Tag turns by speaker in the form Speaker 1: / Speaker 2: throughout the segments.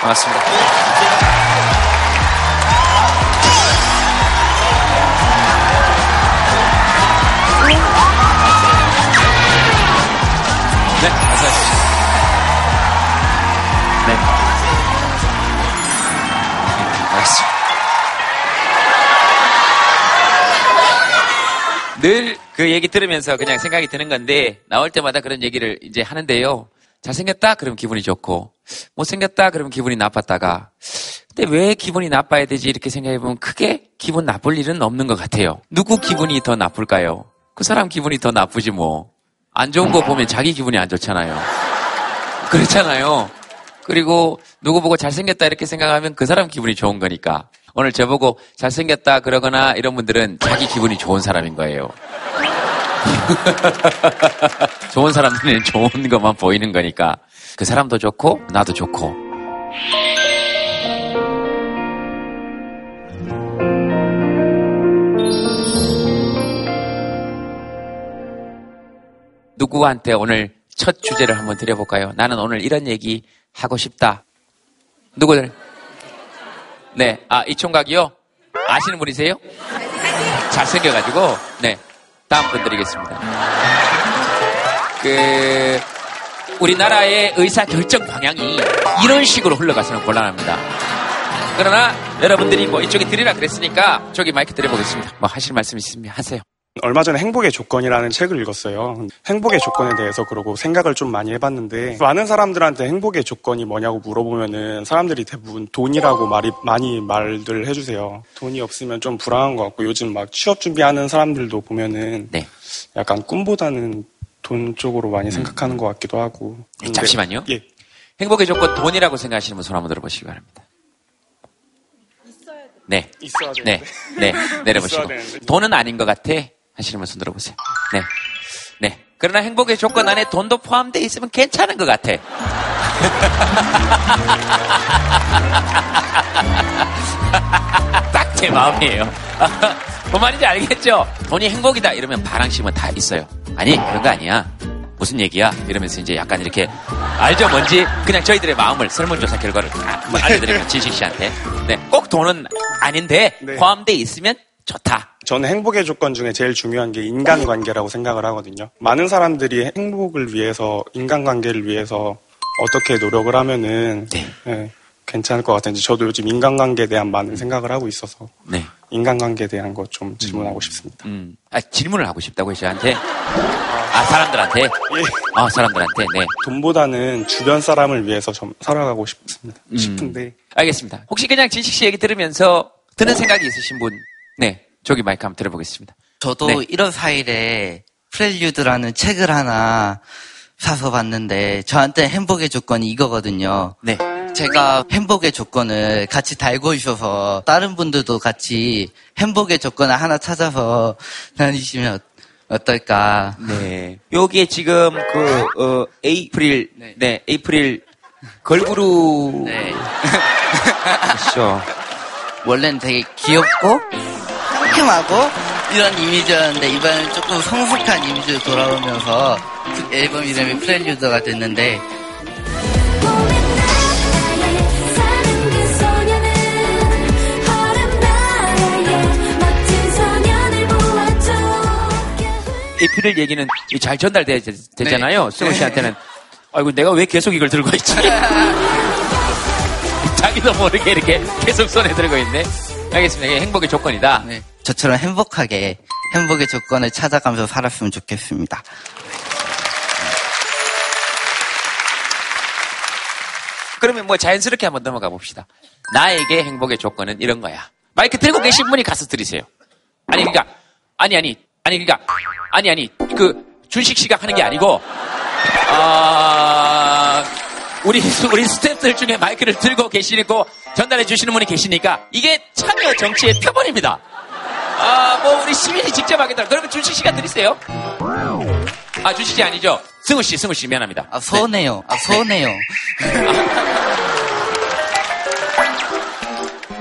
Speaker 1: 반갑습니다. 네, 어서 오십시오. 네. 반갑습니다. 늘 그 얘기 들으면서 그냥 생각이 드는 건데 나올 때마다 그런 얘기를 이제 하는데요. 잘생겼다 그러면 기분이 좋고 못생겼다 그러면 기분이 나빴다가 근데 왜 기분이 나빠야 되지 이렇게 생각해 보면 크게 기분 나쁠 일은 없는 것 같아요. 누구 기분이 더 나쁠까요? 그 사람 기분이 더 나쁘지 뭐. 안 좋은 거 보면 자기 기분이 안 좋잖아요. 그렇잖아요. 그리고 누구 보고 잘생겼다 이렇게 생각하면 그 사람 기분이 좋은 거니까. 오늘 저보고 잘생겼다 그러거나 이런 분들은 자기 기분이 좋은 사람인 거예요. 좋은 사람들은 좋은 것만 보이는 거니까 그 사람도 좋고 나도 좋고 누구한테 오늘 첫 주제를 한번 드려볼까요? 나는 오늘 이런 얘기 하고 싶다. 누구들? 네, 아, 이 총각이요? 아시는 분이세요? 잘생겨가지고, 네. 다음 분 드리겠습니다. 그, 우리나라의 의사 결정 방향이 이런 식으로 흘러가서는 곤란합니다. 그러나 여러분들이 뭐 이쪽에 드리라 그랬으니까 저기 마이크 드려보겠습니다. 뭐 하실 말씀 있으면 하세요.
Speaker 2: 얼마 전에 행복의 조건이라는 책을 읽었어요. 행복의 조건에 대해서 그러고 생각을 좀 많이 해봤는데 많은 사람들한테 행복의 조건이 뭐냐고 물어보면은 사람들이 대부분 돈이라고 말이 많이 말들 해주세요. 돈이 없으면 좀 불안한 것 같고 요즘 막 취업 준비하는 사람들도 보면은
Speaker 1: 네.
Speaker 2: 약간 꿈보다는 돈 쪽으로 많이 생각하는 것 같기도 하고.
Speaker 1: 네,
Speaker 2: 근데-
Speaker 1: 잠시만요.
Speaker 2: 예.
Speaker 1: 행복의 조건 돈이라고 생각하시는 분 손 한번 들어보시기 바랍니다. 네.
Speaker 2: 있어야
Speaker 1: 네.
Speaker 2: 되는데.
Speaker 1: 네. 내려보시고.
Speaker 2: 있어야.
Speaker 1: 돈은 아닌 것 같아. 하시는 분손 들어보세요. 네. 네. 그러나 행복의 조건 안에 돈도 포함되어 있으면 괜찮은 것 같아. 딱 제 마음이에요. 뭔 말인지 알겠죠? 돈이 행복이다 이러면 바람심은 다 있어요. 아니 그런 거 아니야. 무슨 얘기야? 이러면서 이제 약간 이렇게 알죠 뭔지 그냥 저희들의 마음을 설문조사 결과를 알려드리면 진식 씨한테 네, 꼭 돈은 아닌데
Speaker 2: 네.
Speaker 1: 포함되어 있으면 좋다.
Speaker 2: 저는 행복의 조건 중에 제일 중요한 게 인간관계라고 생각을 하거든요. 많은 사람들이 행복을 위해서, 인간관계를 위해서 어떻게 노력을 하면은
Speaker 1: 네.
Speaker 2: 예, 괜찮을 것 같은지 저도 요즘 인간관계에 대한 많은 생각을 하고 있어서
Speaker 1: 네.
Speaker 2: 인간관계에 대한 것 좀 질문하고 싶습니다.
Speaker 1: 음, 아, 질문을 하고 싶다고요, 저한테? 아, 사람들한테?
Speaker 2: 예.
Speaker 1: 아, 사람들한테, 네.
Speaker 2: 돈보다는 주변 사람을 위해서 좀 살아가고 싶습니다.
Speaker 1: 음.
Speaker 2: 싶은데
Speaker 1: 알겠습니다. 혹시 그냥 진식 씨 얘기 들으면서 드는 생각이 있으신 분? 네. 저기 마이크 한번 들어보겠습니다.
Speaker 3: 저도
Speaker 1: 네.
Speaker 3: 1월 4일에 프렐류드라는 책을 하나 사서 봤는데 저한테 행복의 조건이 이거거든요.
Speaker 1: 네.
Speaker 3: 제가 행복의 조건을 같이 달고 있어서 다른 분들도 같이 행복의 조건을 하나 찾아서 다니시면 어- 어떨까.
Speaker 1: 네. 여기에 지금 그, 어, 에이프릴, 네,
Speaker 3: 네.
Speaker 1: 에이프릴 걸그룹.
Speaker 3: 네.
Speaker 1: 그렇죠.
Speaker 3: 원래는 되게 귀엽고 상큼하고 이런 이미지였는데 이번엔 조금 성숙한 이미지로 돌아오면서 그 앨범 이름이 프렐류드가 됐는데
Speaker 1: 에이프릴 얘기는 잘 전달되잖아요.
Speaker 3: 네.
Speaker 1: 승우 씨한테는. 아이고, 내가 왜 계속 이걸 들고 있지? 자기도 모르게 이렇게 계속 손에 들고 있네. 알겠습니다. 이게 행복의 조건이다.
Speaker 3: 네, 저처럼 행복하게 행복의 조건을 찾아가면서 살았으면 좋겠습니다.
Speaker 1: 그러면 뭐 자연스럽게 한번 넘어가 봅시다. 나에게 행복의 조건은 이런 거야. 마이크 들고 계신 분이 가서 들으세요. 아니 그러니까 아니 아니 아니 그러니까 아니 아니 그 준식 씨가 하는 게 아니고 아 우리 우리 스태프들 중에 마이크를 들고 계시고 전달해 주시는 분이 계시니까 이게 참여 정치의 표본입니다. 아 뭐 우리 시민이 직접 하겠다. 그러면 준식 씨가 들으세요. 아 준식 씨 아니죠? 승우 씨, 승우 씨 미안합니다.
Speaker 3: 아 서운해요. 아 서운해요.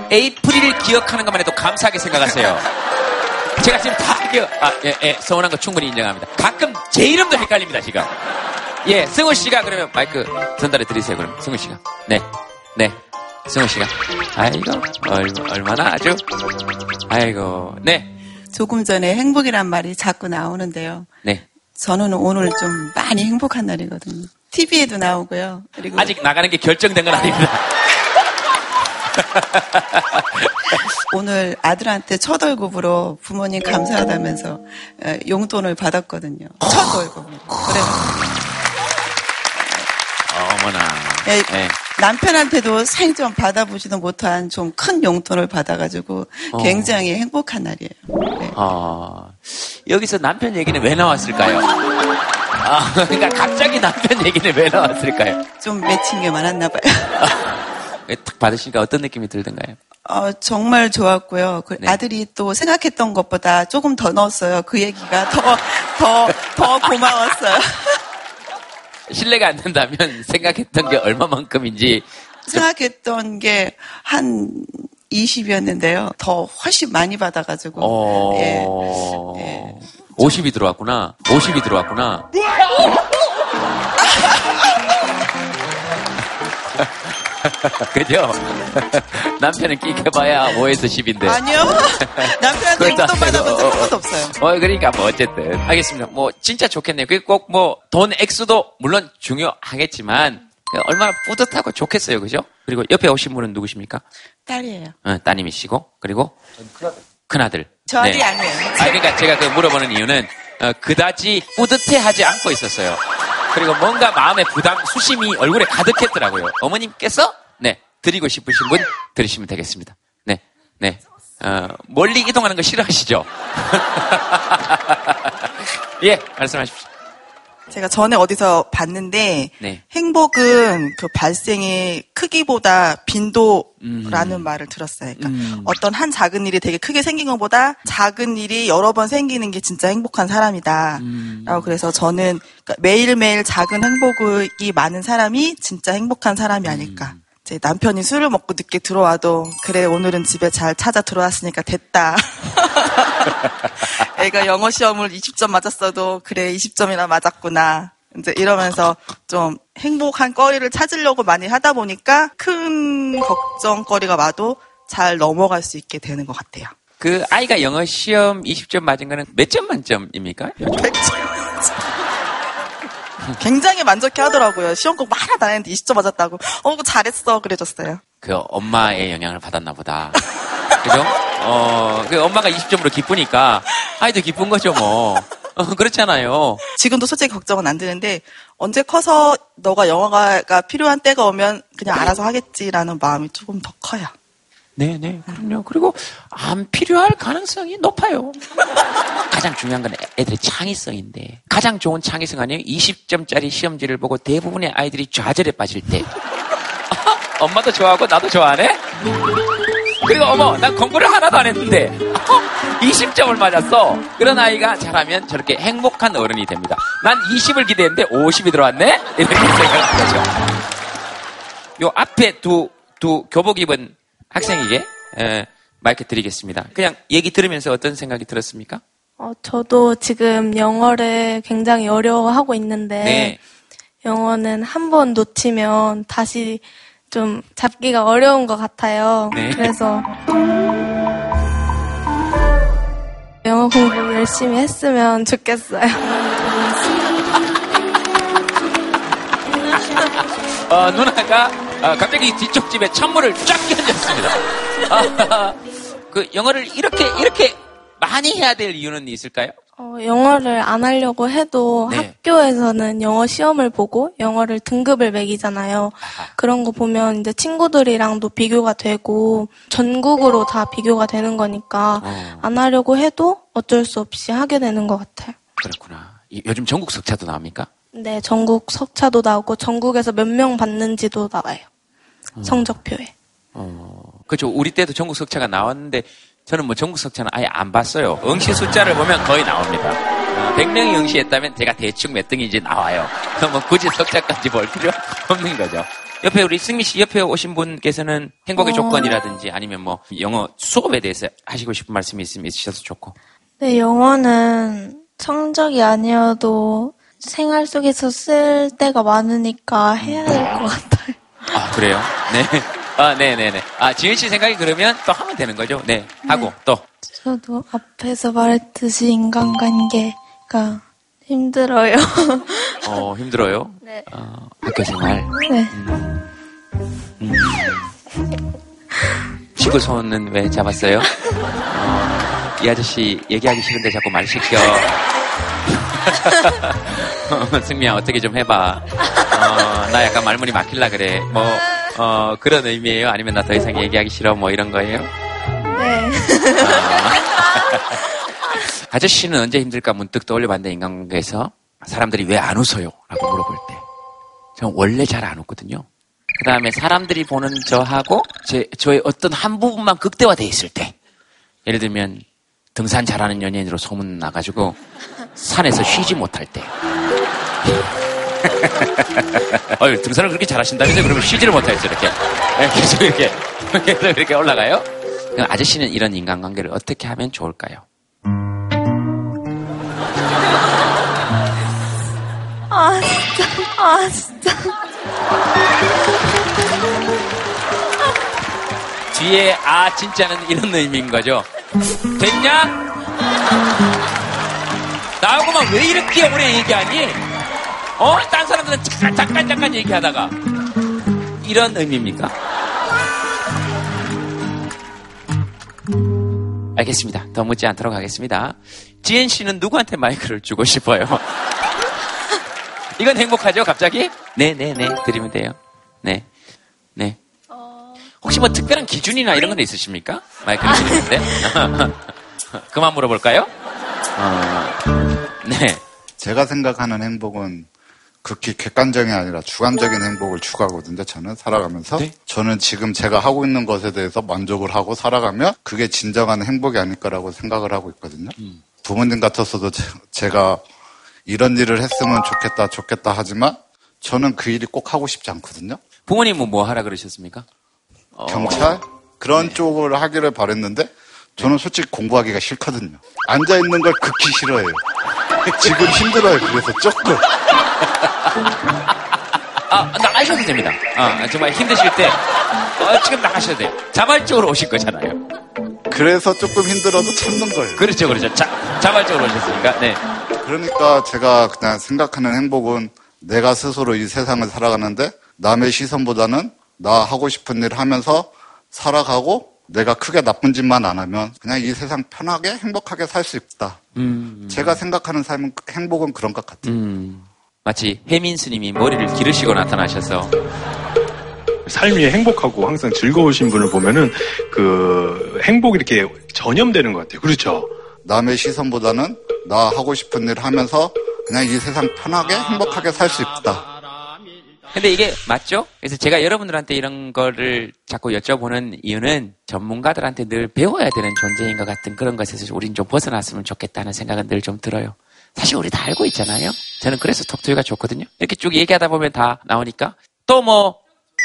Speaker 1: 에이프릴을 기억하는 것만 해도 감사하게 생각하세요. 제가 지금 다 기억, 아, 예, 예, 서운한 거 충분히 인정합니다. 가끔 제 이름도 헷갈립니다, 지금. 예, 승우 씨가 그러면 마이크 전달해 드리세요, 그럼. 승우 씨가. 네, 네. 승호 씨가. 아이고, 얼, 얼마나 아주. 아이고, 네.
Speaker 4: 조금 전에 행복이란 말이 자꾸 나오는데요.
Speaker 1: 네.
Speaker 4: 저는 오늘 좀 많이 행복한 날이거든요. TV에도 나오고요. 그리고
Speaker 1: 아직 나가는 게 결정된 건 아닙니다.
Speaker 4: 오늘 아들한테 첫 월급으로 부모님 감사하다면서 에, 용돈을 받았거든요. 첫 월급으로. 그래
Speaker 1: 어머나.
Speaker 4: 예,
Speaker 1: 네.
Speaker 4: 남편한테도 생전 받아보지도 못한 좀 큰 용돈을 받아가지고
Speaker 1: 어.
Speaker 4: 굉장히 행복한 날이에요. 네.
Speaker 1: 어, 여기서 남편 얘기는 왜 나왔을까요? 아, 그러니까 갑자기 남편 얘기는 왜 나왔을까요?
Speaker 4: 좀 맺힌 게 많았나 봐요.
Speaker 1: 딱 받으시니까 어떤 느낌이 들던가요?
Speaker 4: 어, 정말 좋았고요. 그
Speaker 1: 네.
Speaker 4: 아들이 또 생각했던 것보다 조금 더 넣었어요. 그 얘기가 더, 더, 더 고마웠어요.
Speaker 1: 신뢰가 안 된다면 생각했던 게 얼마만큼인지
Speaker 4: 생각했던 게 한 20이었는데요. 더 훨씬 많이 받아가지고.
Speaker 1: 어...
Speaker 4: 예. 예.
Speaker 1: 50이 들어왔구나. 50이 들어왔구나. 그죠? 남편은 끼켜봐야 5에서 10인데.
Speaker 4: 아니요. 남편한테 용돈 받아본 적한 번도 없어요.
Speaker 1: 어, 그러니까 뭐 어쨌든. 알겠습니다. 뭐 진짜 좋겠네요. 그게 꼭 뭐 돈 액수도 물론 중요하겠지만 그 얼마나 뿌듯하고 좋겠어요. 그죠? 그리고 옆에 오신 분은 누구십니까?
Speaker 4: 딸이에요.
Speaker 1: 어, 따님이시고 그리고 큰아들.
Speaker 4: 저 아들이
Speaker 1: 네.
Speaker 4: 아니에요.
Speaker 1: 아, 그러니까 제가 그 물어보는 이유는 어, 그다지 뿌듯해하지 않고 있었어요. 그리고 뭔가 마음의 부담, 수심이 얼굴에 가득했더라고요. 어머님께서 네 드리고 싶으신 분 드리시면 되겠습니다. 네, 네. 어, 멀리 이동하는 거 싫어하시죠? 예, 말씀하십시오.
Speaker 5: 제가 전에 어디서 봤는데
Speaker 1: 네.
Speaker 5: 행복은 그 발생의 크기보다 빈도라는
Speaker 1: 음.
Speaker 5: 말을 들었어요. 그러니까
Speaker 1: 음.
Speaker 5: 어떤 한 작은 일이 되게 크게 생긴 것보다 작은 일이 여러 번 생기는 게 진짜 행복한 사람이다.
Speaker 1: 음.
Speaker 5: 라고 그래서 저는 그러니까 매일매일 작은 행복이 많은 사람이 진짜 행복한 사람이 아닐까.
Speaker 1: 음.
Speaker 5: 제 남편이 술을 먹고 늦게 들어와도 그래 오늘은 집에 잘 찾아 들어왔으니까 됐다. 애가 영어 시험을 20점 맞았어도 그래 20점이나 맞았구나. 이제 이러면서 좀 행복한 거리를 찾으려고 많이 하다 보니까 큰 걱정거리가 와도 잘 넘어갈 수 있게 되는 것 같아요.
Speaker 1: 그 아이가 영어 시험 20점 맞은 거는 몇 점 만점입니까? 요즘?
Speaker 5: 굉장히 만족해 하더라고요. 시험 공부 하나도 안 했는데 20점 맞았다고. 어, 잘했어. 그래줬어요.
Speaker 1: 그 엄마의 영향을 받았나 보다. 그죠? 어, 그 엄마가 20점으로 기쁘니까 아이도 기쁜 거죠, 뭐. 어, 그렇잖아요.
Speaker 5: 지금도 솔직히 걱정은 안 드는데 언제 커서 너가 영어가 필요한 때가 오면 그냥 알아서 하겠지라는 마음이 조금 더 커요.
Speaker 1: 네 네, 그럼요. 그리고 안 필요할 가능성이 높아요. 가장 중요한 건 애들의 창의성인데 가장 좋은 창의성 아니에요? 20점짜리 시험지를 보고 대부분의 아이들이 좌절에 빠질 때 엄마도 좋아하고 나도 좋아하네? 그리고 어머 난 공부를 하나도 안 했는데 20점을 맞았어 그런 아이가 자라면 저렇게 행복한 어른이 됩니다 난 20을 기대했는데 50이 들어왔네? 이렇게 생각하는 거죠 요 앞에 두, 두 교복 입은 학생에게 에, 마이크 드리겠습니다. 그냥 얘기 들으면서 어떤 생각이 들었습니까?
Speaker 6: 어, 저도 지금 영어를 굉장히 어려워하고 있는데
Speaker 1: 네.
Speaker 6: 영어는 한 번 놓치면 다시 좀 잡기가 어려운 것 같아요.
Speaker 1: 네.
Speaker 6: 그래서 영어 공부 열심히 했으면 좋겠어요.
Speaker 1: 어, 누나가 어, 갑자기 뒤쪽 집에 찬물을 쫙 끼얹었습니다. 아, 그 영어를 이렇게 이렇게 많이 해야 될 이유는 있을까요?
Speaker 6: 어, 영어를 안 하려고 해도
Speaker 1: 네.
Speaker 6: 학교에서는 영어 시험을 보고 영어를 등급을 매기잖아요.
Speaker 1: 아하.
Speaker 6: 그런 거 보면 이제 친구들이랑도 비교가 되고 전국으로 다 비교가 되는 거니까
Speaker 1: 어.
Speaker 6: 안 하려고 해도 어쩔 수 없이 하게 되는 것 같아요.
Speaker 1: 그렇구나. 이- 요즘 전국 석차도 나옵니까?
Speaker 6: 네, 전국 석차도 나오고 전국에서 몇 명 받는지도 나와요. 성적표에.
Speaker 1: 어, 그렇죠. 우리 때도 전국 석차가 나왔는데 저는 뭐 전국 석차는 아예 안 봤어요. 응시 숫자를 보면 거의 나옵니다. 어, 100명이 응시했다면 제가 대충 몇 등인지 나와요. 그럼 뭐 굳이 석차까지 볼 필요 없는 거죠. 옆에 우리 승미 씨 옆에 오신 분께서는 행복의
Speaker 6: 어.
Speaker 1: 조건이라든지 아니면 뭐 영어 수업에 대해서 하시고 싶은 말씀이 있으면 있으셔도 좋고.
Speaker 6: 네, 영어는 성적이 아니어도 생활 속에서 쓸 때가 많으니까 해야 될 것 같아요.
Speaker 1: 아, 그래요? 네. 아, 네네네. 아, 지은 씨 생각이 그러면 또 하면 되는 거죠? 네. 하고, 또.
Speaker 6: 저도 앞에서 말했듯이 인간관계가 힘들어요.
Speaker 1: 어, 힘들어요?
Speaker 6: 네.
Speaker 1: 어, 학교 생활.
Speaker 6: 네.
Speaker 1: 시구 손은 왜 잡았어요? 어, 이 아저씨 얘기하기 싫은데 자꾸 말 시켜. 승미야, 어떻게 좀 해봐. 어, 나 약간 말문이 막힐라 그래. 뭐, 어, 그런 의미예요? 아니면 나 더 이상 얘기하기 싫어? 뭐 이런 거예요?
Speaker 6: 네.
Speaker 1: 아저씨는 언제 힘들까 문득 떠올려봤는데 인간관계에서 사람들이 왜 안 웃어요? 라고 물어볼 때. 저는 원래 잘 안 웃거든요. 그 다음에 사람들이 보는 저하고 제, 저의 어떤 한 부분만 극대화돼 있을 때. 예를 들면 등산 잘하는 연예인으로 소문 나가지고 산에서 쉬지 못할 때. 어유 등산을 그렇게 잘하신다면서 그러면 쉬지를 못하겠어 이렇게 네, 계속 이렇게 계속 이렇게 올라가요. 그럼 아저씨는 이런 인간관계를 어떻게 하면 좋을까요?
Speaker 6: 아, 진짜. 아, 진짜.
Speaker 1: 뒤에 아 진짜는 이런 의미인 거죠. 됐냐? 나하고만 왜 이렇게 오래 얘기하니? 어? 딴 사람들은 잠깐 잠깐 잠깐 얘기하다가 이런 의미입니까? 알겠습니다. 더 묻지 않도록 하겠습니다. 지은 씨는 누구한테 마이크를 주고 싶어요? 이건 행복하죠, 갑자기? 네네네, 드리면 돼요. 네. 네. 혹시 뭐 특별한 기준이나 이런 건 있으십니까? 마이크를 드리는데? 그만 물어볼까요? 어, 네.
Speaker 7: 제가 생각하는 행복은 극히 객관적이 아니라 주관적인 행복을 추구하거든요. 저는 살아가면서
Speaker 1: 네?
Speaker 7: 저는 지금 제가 하고 있는 것에 대해서 만족을 하고 살아가면 그게 진정한 행복이 아닐까라고 생각을 하고 있거든요. 부모님 같았어도 제, 가 이런 일을 했으면 좋겠다, 좋겠다 하지만 저는 그 일이 꼭 하고 싶지 않거든요.
Speaker 1: 부모님은 뭐 하라 그러셨습니까? 어,
Speaker 7: 경찰 그런 쪽을 하기를 바랬는데 저는 솔직히 공부하기가 싫거든요. 앉아 있는 걸 극히 싫어해요. 지금 힘들어요. 그래서 조금.
Speaker 1: 아, 나가셔도 됩니다. 아, 정말 힘드실 때, 어, 지금 나가셔도 돼요. 자발적으로 오신 거잖아요.
Speaker 7: 그래서 조금 힘들어도 참는 거예요.
Speaker 1: 그렇죠, 그렇죠. 자, 자발적으로 오셨으니까, 네.
Speaker 7: 그러니까 제가 그냥 생각하는 행복은 내가 스스로 이 세상을 살아가는데 남의 시선보다는 나 하고 싶은 일 하면서 살아가고 내가 크게 나쁜 짓만 안 하면 그냥 이 세상 편하게 행복하게 살 수 있다.
Speaker 1: 음,
Speaker 7: 제가 생각하는 삶은 행복은 그런 것 같아요.
Speaker 1: 음. 마치 혜민 스님이 머리를 기르시고 나타나셔서,
Speaker 8: 삶이 행복하고 항상 즐거우신 분을 보면은 그 행복이 이렇게 전염되는 것 같아요. 그렇죠?
Speaker 7: 남의 시선보다는 나 하고 싶은 일 하면서 그냥 이 세상 편하게 행복하게 살 수 있다.
Speaker 1: 근데 이게 맞죠? 그래서 제가 여러분들한테 이런 거를 자꾸 여쭤보는 이유는 전문가들한테 늘 배워야 되는 존재인 것 같은 그런 것에서 우린 좀 벗어났으면 좋겠다는 생각은 늘 좀 들어요. 사실 우리 다 알고 있잖아요. 저는 그래서 톡투유가 좋거든요. 이렇게 쭉 얘기하다 보면 다 나오니까 또 뭐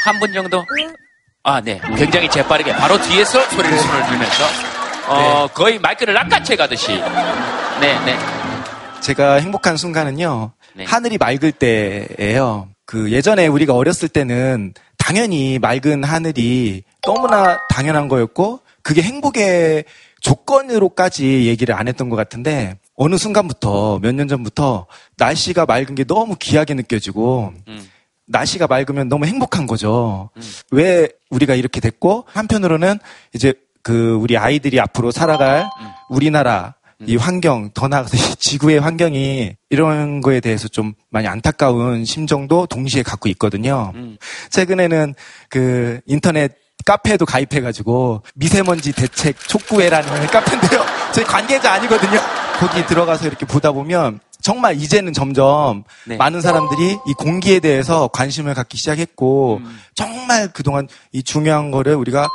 Speaker 1: 한 분 정도 아, 네. 굉장히 재빠르게 바로 뒤에서 소리를 손을 들면서 어, 거의 마이크를 낚아채 가듯이 네, 네.
Speaker 9: 제가 행복한 순간은요.
Speaker 1: 네.
Speaker 9: 하늘이 맑을 때예요. 그 예전에 우리가 어렸을 때는 당연히 맑은 하늘이 너무나 당연한 거였고 그게 행복의 조건으로까지 얘기를 안 했던 것 같은데 어느 순간부터 몇 년 전부터 날씨가 맑은 게 너무 귀하게 느껴지고
Speaker 1: 음.
Speaker 9: 날씨가 맑으면 너무 행복한 거죠. 왜 우리가 이렇게 됐고 한편으로는 이제 그 우리 아이들이 앞으로 살아갈 우리나라 이 환경 더 나아가서 이 지구의 환경이 이런 거에 대해서 좀 많이 안타까운 심정도 동시에 갖고 있거든요.
Speaker 1: 음.
Speaker 9: 최근에는 그 인터넷 카페에도 가입해가지고 미세먼지 대책 촉구회라는 카페인데요. 저희 관계자 아니거든요. 거기 들어가서 이렇게 보다 보면 정말 이제는 점점
Speaker 1: 네.
Speaker 9: 많은 사람들이 이 공기에 대해서 관심을 갖기 시작했고 정말 그동안 이 중요한 거를 우리가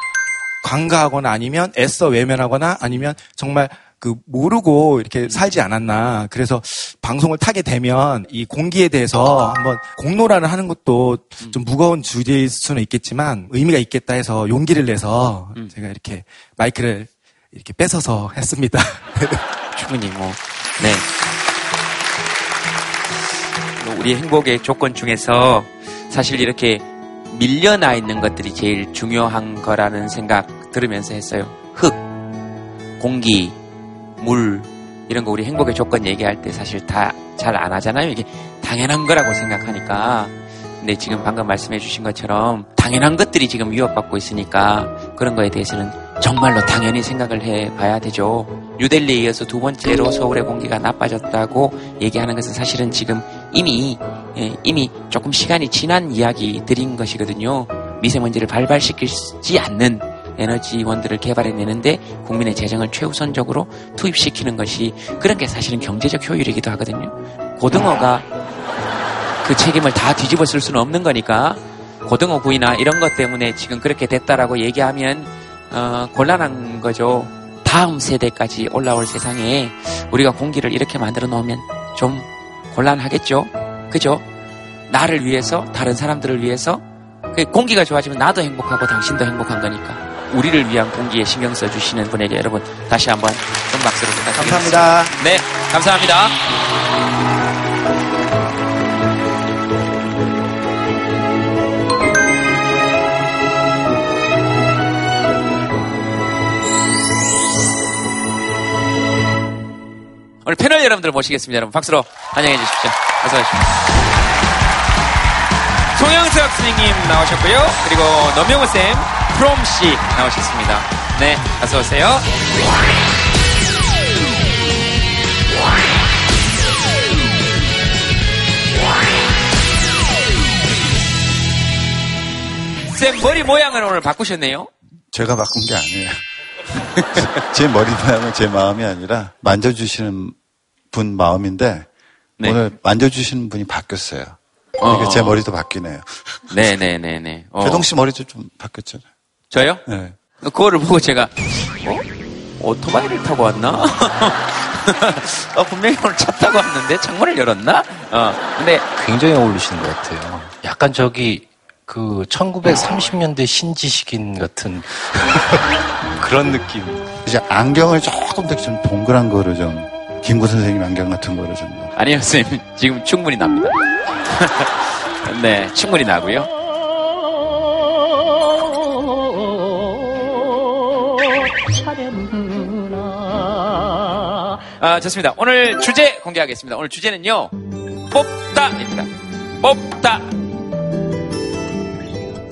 Speaker 9: 관가하거나 아니면 애써 외면하거나 아니면 정말 그 모르고 이렇게 살지 않았나. 그래서 방송을 타게 되면 이 공기에 대해서 한번 공론화를 하는 것도 좀 무거운 주제일 수는 있겠지만 의미가 있겠다 해서 용기를 내서 제가 이렇게 마이크를 이렇게 뺏어서 했습니다.
Speaker 1: 충분히 뭐, 네. 뭐 우리 행복의 조건 중에서 사실 이렇게 밀려나 있는 것들이 제일 중요한 거라는 생각 들으면서 했어요. 흙, 공기, 물 이런 거 우리 행복의 조건 얘기할 때 사실 다 잘 안 하잖아요. 이게 당연한 거라고 생각하니까. 근데 지금 방금 말씀해 주신 것처럼 당연한 것들이 지금 위협받고 있으니까 그런 거에 대해서는 정말로 당연히 생각을 해 봐야 되죠. 뉴델리에 이어서 두 번째로 서울의 공기가 나빠졌다고 얘기하는 것은 사실은 지금 이미 예, 이미 조금 시간이 지난 이야기들인 것이거든요. 미세먼지를 발발시키지 않는 에너지원들을 개발해내는데 국민의 재정을 최우선적으로 투입시키는 것이 그런 게 사실은 경제적 효율이기도 하거든요. 고등어가 그 책임을 다 뒤집어 쓸 수는 없는 거니까 고등어 구이나 이런 것 때문에 지금 그렇게 됐다라고 얘기하면 어, 곤란한 거죠. 다음 세대까지 올라올 세상에 우리가 공기를 이렇게 만들어 놓으면 좀 곤란하겠죠. 그죠? 나를 위해서 다른 사람들을 위해서 그 공기가 좋아지면 나도 행복하고 당신도 행복한 거니까 우리를 위한 공기에 신경 써주시는 분에게 여러분 다시 한번 큰 박수를 부탁드립니다.
Speaker 9: 감사합니다.
Speaker 1: 네, 감사합니다. 오늘 패널 여러분들 모시겠습니다. 여러분 박수로 환영해 주십시오. 어서 오십시오. 송영석 선생님 나오셨고요. 그리고 노명우 쌤, 프롬 씨 나오셨습니다. 네, 어서 오세요. 쌤 머리 모양을 오늘 바꾸셨네요.
Speaker 10: 제가 바꾼 게 아니에요. 제 머리 모양은 제 마음이 아니라 만져주시는 분 마음인데
Speaker 1: 네.
Speaker 10: 오늘 만져주시는 분이 바뀌었어요.
Speaker 1: 어,
Speaker 10: 그러니까 제
Speaker 1: 어.
Speaker 10: 머리도 바뀌네요.
Speaker 1: 네네네네. 어.
Speaker 10: 배동 씨 머리도 좀 바뀌었잖아요.
Speaker 1: 저요?
Speaker 10: 네.
Speaker 1: 그거를 보고 제가 어? 오토바이를 타고 왔나? 어, 분명히 오늘 차 타고 왔는데 창문을 열었나? 어, 근데
Speaker 11: 굉장히 어울리시는 것 같아요. 약간 저기 그 1930년대 신지식인 같은 그런 느낌.
Speaker 10: 이제 안경을 조금 더 좀 동그란 거로 좀 김구 선생님 안경 같은 거로 좀
Speaker 1: 아니요, 선생님. 지금 충분히 납니다. 네, 충분히 나고요. 아, 좋습니다. 오늘 주제 공개하겠습니다. 오늘 주제는요, 뽑다입니다. 뽑다.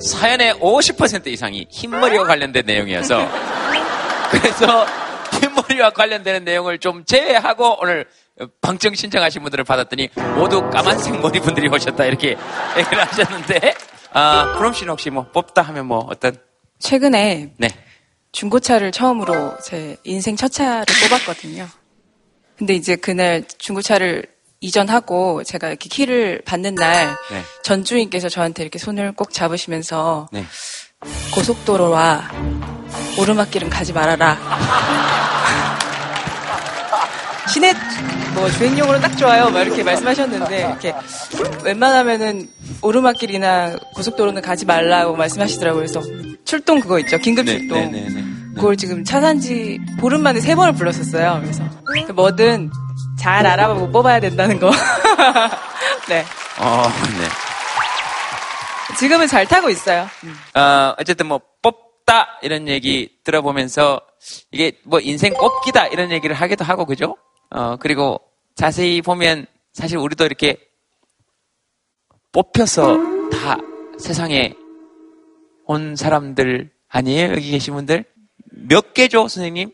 Speaker 1: 사연의 50% 이상이 흰머리와 관련된 내용이어서, 그래서 흰머리와 관련되는 내용을 좀 제외하고 오늘 방청 신청하신 분들을 받았더니 모두 까만색 머리 분들이 오셨다 이렇게 얘기를 하셨는데, 아, 그럼 씨는 혹시 뭐 뽑다 하면 뭐 어떤,
Speaker 12: 최근에
Speaker 1: 네.
Speaker 12: 중고차를 처음으로 제 인생 첫 차를 뽑았거든요. 근데 이제 그날 중고차를 이전하고 제가 이렇게 키를 받는 날
Speaker 1: 네.
Speaker 12: 전주인께서 저한테 이렇게 손을 꼭 잡으시면서
Speaker 1: 네.
Speaker 12: 고속도로와 오르막길은 가지 말아라. 시내 뭐 주행용으로 딱 좋아요. 막 이렇게 말씀하셨는데 이렇게 웬만하면은 오르막길이나 고속도로는 가지 말라고 말씀하시더라고요. 그래서 출동 그거 있죠. 긴급
Speaker 1: 네,
Speaker 12: 출동.
Speaker 1: 네, 네, 네.
Speaker 12: 그걸 지금 차 산지 보름 만에 세 번을 불렀었어요. 그래서 뭐든 잘 알아보고 뽑아야 된다는 거. 네.
Speaker 1: 어, 네.
Speaker 12: 지금은 잘 타고 있어요.
Speaker 1: 어, 어쨌든 뭐 뽑다 이런 얘기 들어보면서 이게 뭐 인생 꼽기다 이런 얘기를 하기도 하고 그죠? 어, 그리고 자세히 보면 사실 우리도 이렇게 뽑혀서 다 세상에 온 사람들 아니에요? 여기 계신 분들? 몇 개죠, 선생님?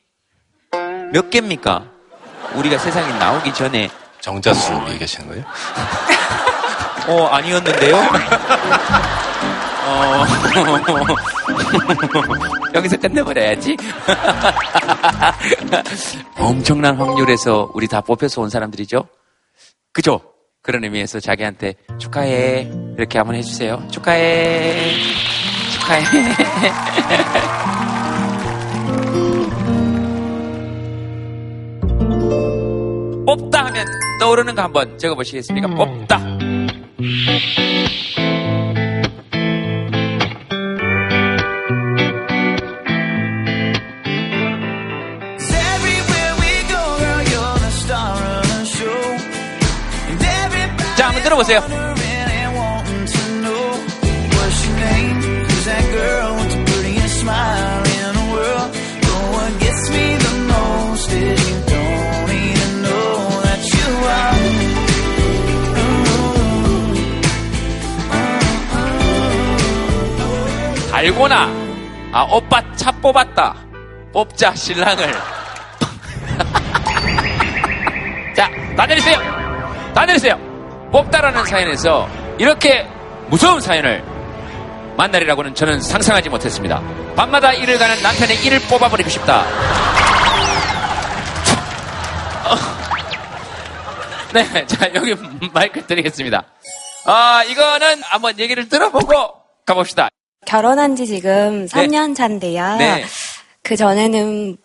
Speaker 1: 몇 개입니까? 우리가 세상에 나오기 전에
Speaker 11: 정자수 얘기하시는 거예요?
Speaker 1: 어, 아니었는데요? 어, 여기서 끝내버려야지. 엄청난 확률에서 우리 다 뽑혀서 온 사람들이죠? 그죠? 그런 의미에서 자기한테 축하해. 이렇게 한번 해주세요. 축하해. 축하해. 뽑다 하면 떠오르는 거 한번 적어보시겠습니까? 뽑다. 보세요. 달고나. 아 오빠 차 뽑았다. 뽑자 신랑을. 자 다 내리세요. 다 내리세요. 뽑다라는 사연에서 이렇게 무서운 사연을 만나리라고는 저는 상상하지 못했습니다 밤마다 일을 가는 남편의 일을 뽑아버리고 싶다 어. 네, 자 여기 마이크 드리겠습니다 아 이거는 한번 얘기를 들어보고 가봅시다
Speaker 13: 결혼한 지 지금 3년 차인데요.
Speaker 1: 네.
Speaker 13: 그 전에는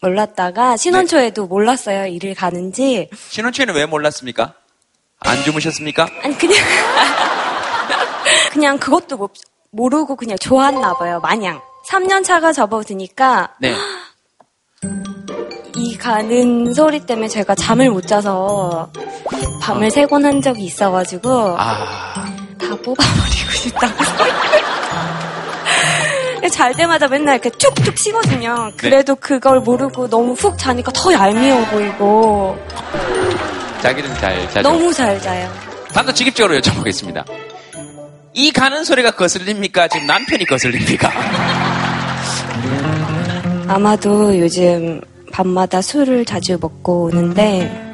Speaker 13: 몰랐다가 신혼 초에도 몰랐어요. 일을 가는지.
Speaker 1: 신혼 초에는 왜 몰랐습니까? 안 주무셨습니까?
Speaker 13: 아니 그냥 그냥 그것도 모- 모르고 그냥 좋았나 봐요. 마냥. 3년 차가 접어드니까
Speaker 1: 네.
Speaker 13: 이 가는 소리 때문에 제가 잠을 못 자서 밤을 새곤 한 적이 있어가지고
Speaker 1: 아.
Speaker 13: 다 뽑아버리고 싶다고. 잘 때마다 맨날 이렇게 툭툭 치거든요. 그래도 그걸 모르고 너무 훅 자니까 더 얄미워 보이고
Speaker 1: 자기는 잘 자죠.
Speaker 13: 너무 잘 자요.
Speaker 1: 단도 직입적으로 여쭤보겠습니다. 이 가는 소리가 거슬립니까? 지금 남편이 거슬립니까?
Speaker 13: 아마도 요즘 밤마다 술을 자주 먹고 오는데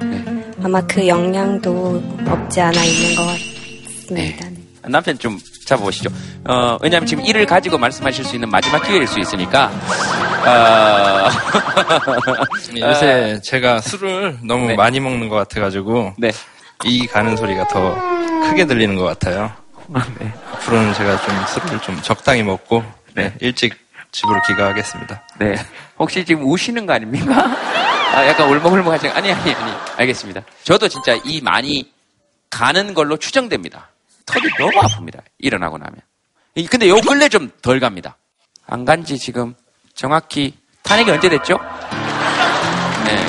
Speaker 13: 아마 그 영향도 없지 않아 있는 것 같습니다.
Speaker 1: 남편 좀 잡아보시죠. 어, 왜냐하면 지금 일을 가지고 말씀하실 수 있는 마지막 기회일 수 있으니까. 어...
Speaker 14: 요새 제가 술을 너무
Speaker 1: 네.
Speaker 14: 많이 먹는 것 같아가지고 이 가는 소리가 더 크게 들리는 것 같아요. 앞으로는 제가 좀 술을 좀 적당히 먹고 네, 일찍 집으로 귀가하겠습니다.
Speaker 1: 네. 혹시 지금 우시는 거 아닙니까? 아, 약간 울먹울먹하지 아니 아니 아니 알겠습니다. 저도 진짜 이 많이 가는 걸로 추정됩니다. 턱이 너무 아픕니다. 일어나고 나면. 이- 근데 요 근래 좀 덜 갑니다. 안 간 지 지금 정확히 탄핵이 언제 됐죠? 네.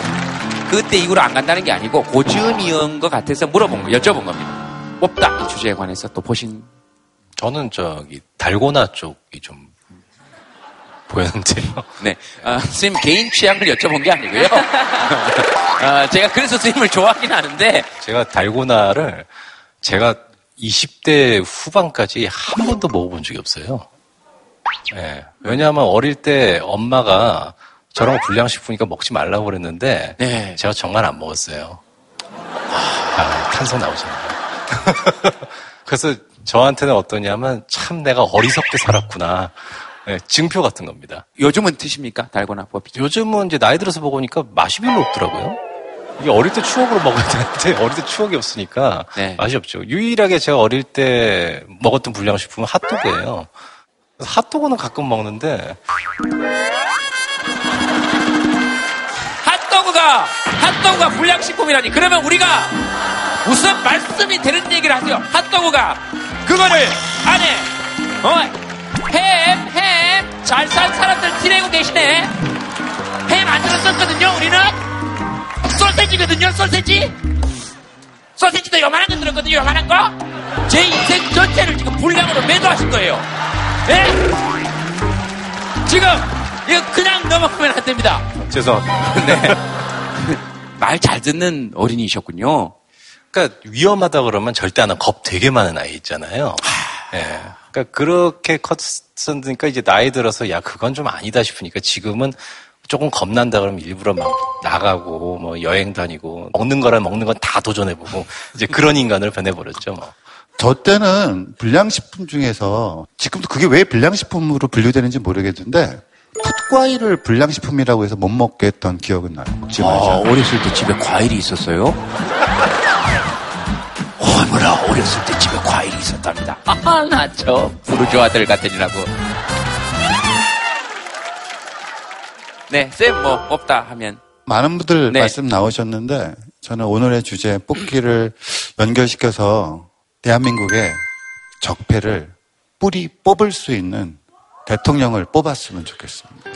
Speaker 1: 그때 이후로 안 간다는 게 아니고 고즈음이온 것 같아서 물어본 거, 여쭤본 겁니다. 뽑다 이 주제에 관해서 또 보신
Speaker 11: 저는 저기 달고나 쪽이 좀 보였는데요.
Speaker 1: 네. 아, 선생님 개인 취향을 여쭤본 게 아니고요. 아, 제가 그래서 선생님을 좋아하긴 하는데
Speaker 11: 제가 달고나를 제가 20대 후반까지 한 번도 먹어본 적이 없어요. 예. 왜냐하면 어릴 때 엄마가 저런 거 불량식품이니까 먹지 말라고 그랬는데
Speaker 1: 네.
Speaker 11: 제가 정말 안 먹었어요. 아, 탄소 나오잖아요. 그래서 저한테는 어떠냐면 참 내가 어리석게 살았구나. 예, 증표 같은 겁니다.
Speaker 1: 요즘은 드십니까? 달고나 뭐 뽑히죠?
Speaker 11: 요즘은 이제 나이 들어서 먹으니까 맛이 별로 없더라고요. 이게 어릴 때 추억으로 먹어야 되는데 어릴 때 추억이 없으니까
Speaker 1: 네.
Speaker 11: 맛이 없죠. 유일하게 제가 어릴 때 먹었던 불량식품은 핫도그예요. 핫도그는 가끔 먹는데
Speaker 1: 핫도그가 핫도그가 불량식품이라니. 그러면 우리가 무슨 말씀이 되는 얘기를 하세요? 핫도그가 그거를 안에 어 햄 햄 잘 산 사람들 티내고 계시네. 햄안 들었었거든요 우리는. 소세지거든요 소세지. 소세지도 요만한 거 들었거든요 요만한 거 제 인생 전체를 지금 불량으로 매도하신 거예요 예? 지금 이거 그냥 넘어가면 안 됩니다
Speaker 11: 죄송합니다.
Speaker 1: 네. 말 잘 듣는 어린이셨군요.
Speaker 11: 그러니까 위험하다 그러면 절대 안 하고 겁 되게 많은 아이 있잖아요. 예. 그러니까 그렇게 컸으니까 이제 나이 들어서 야 그건 좀 아니다 싶으니까 지금은 조금 겁난다 그러면 일부러 막 나가고 뭐 여행 다니고 먹는 거랑 먹는 건 다 도전해보고 이제 그런 인간으로 변해버렸죠. 뭐.
Speaker 7: 저 때는 불량식품 중에서 지금도 그게 왜 불량식품으로 분류되는지 모르겠는데 풋과일을 불량식품이라고 해서 못 먹게 했던 기억은 나요. 먹지
Speaker 1: 아. 어렸을 때 집에 과일이 있었어요? 어머나, 어렸을 때 집에 과일이 있었답니다. 아, 나저 부르주 아들 같으니라고. 네, 쌤 뭐 없다 하면.
Speaker 7: 많은 분들
Speaker 1: 네.
Speaker 7: 말씀 나오셨는데 저는 오늘의 주제 뽑기를 연결시켜서 대한민국의 적폐를 뿌리 뽑을 수 있는 대통령을 뽑았으면 좋겠습니다.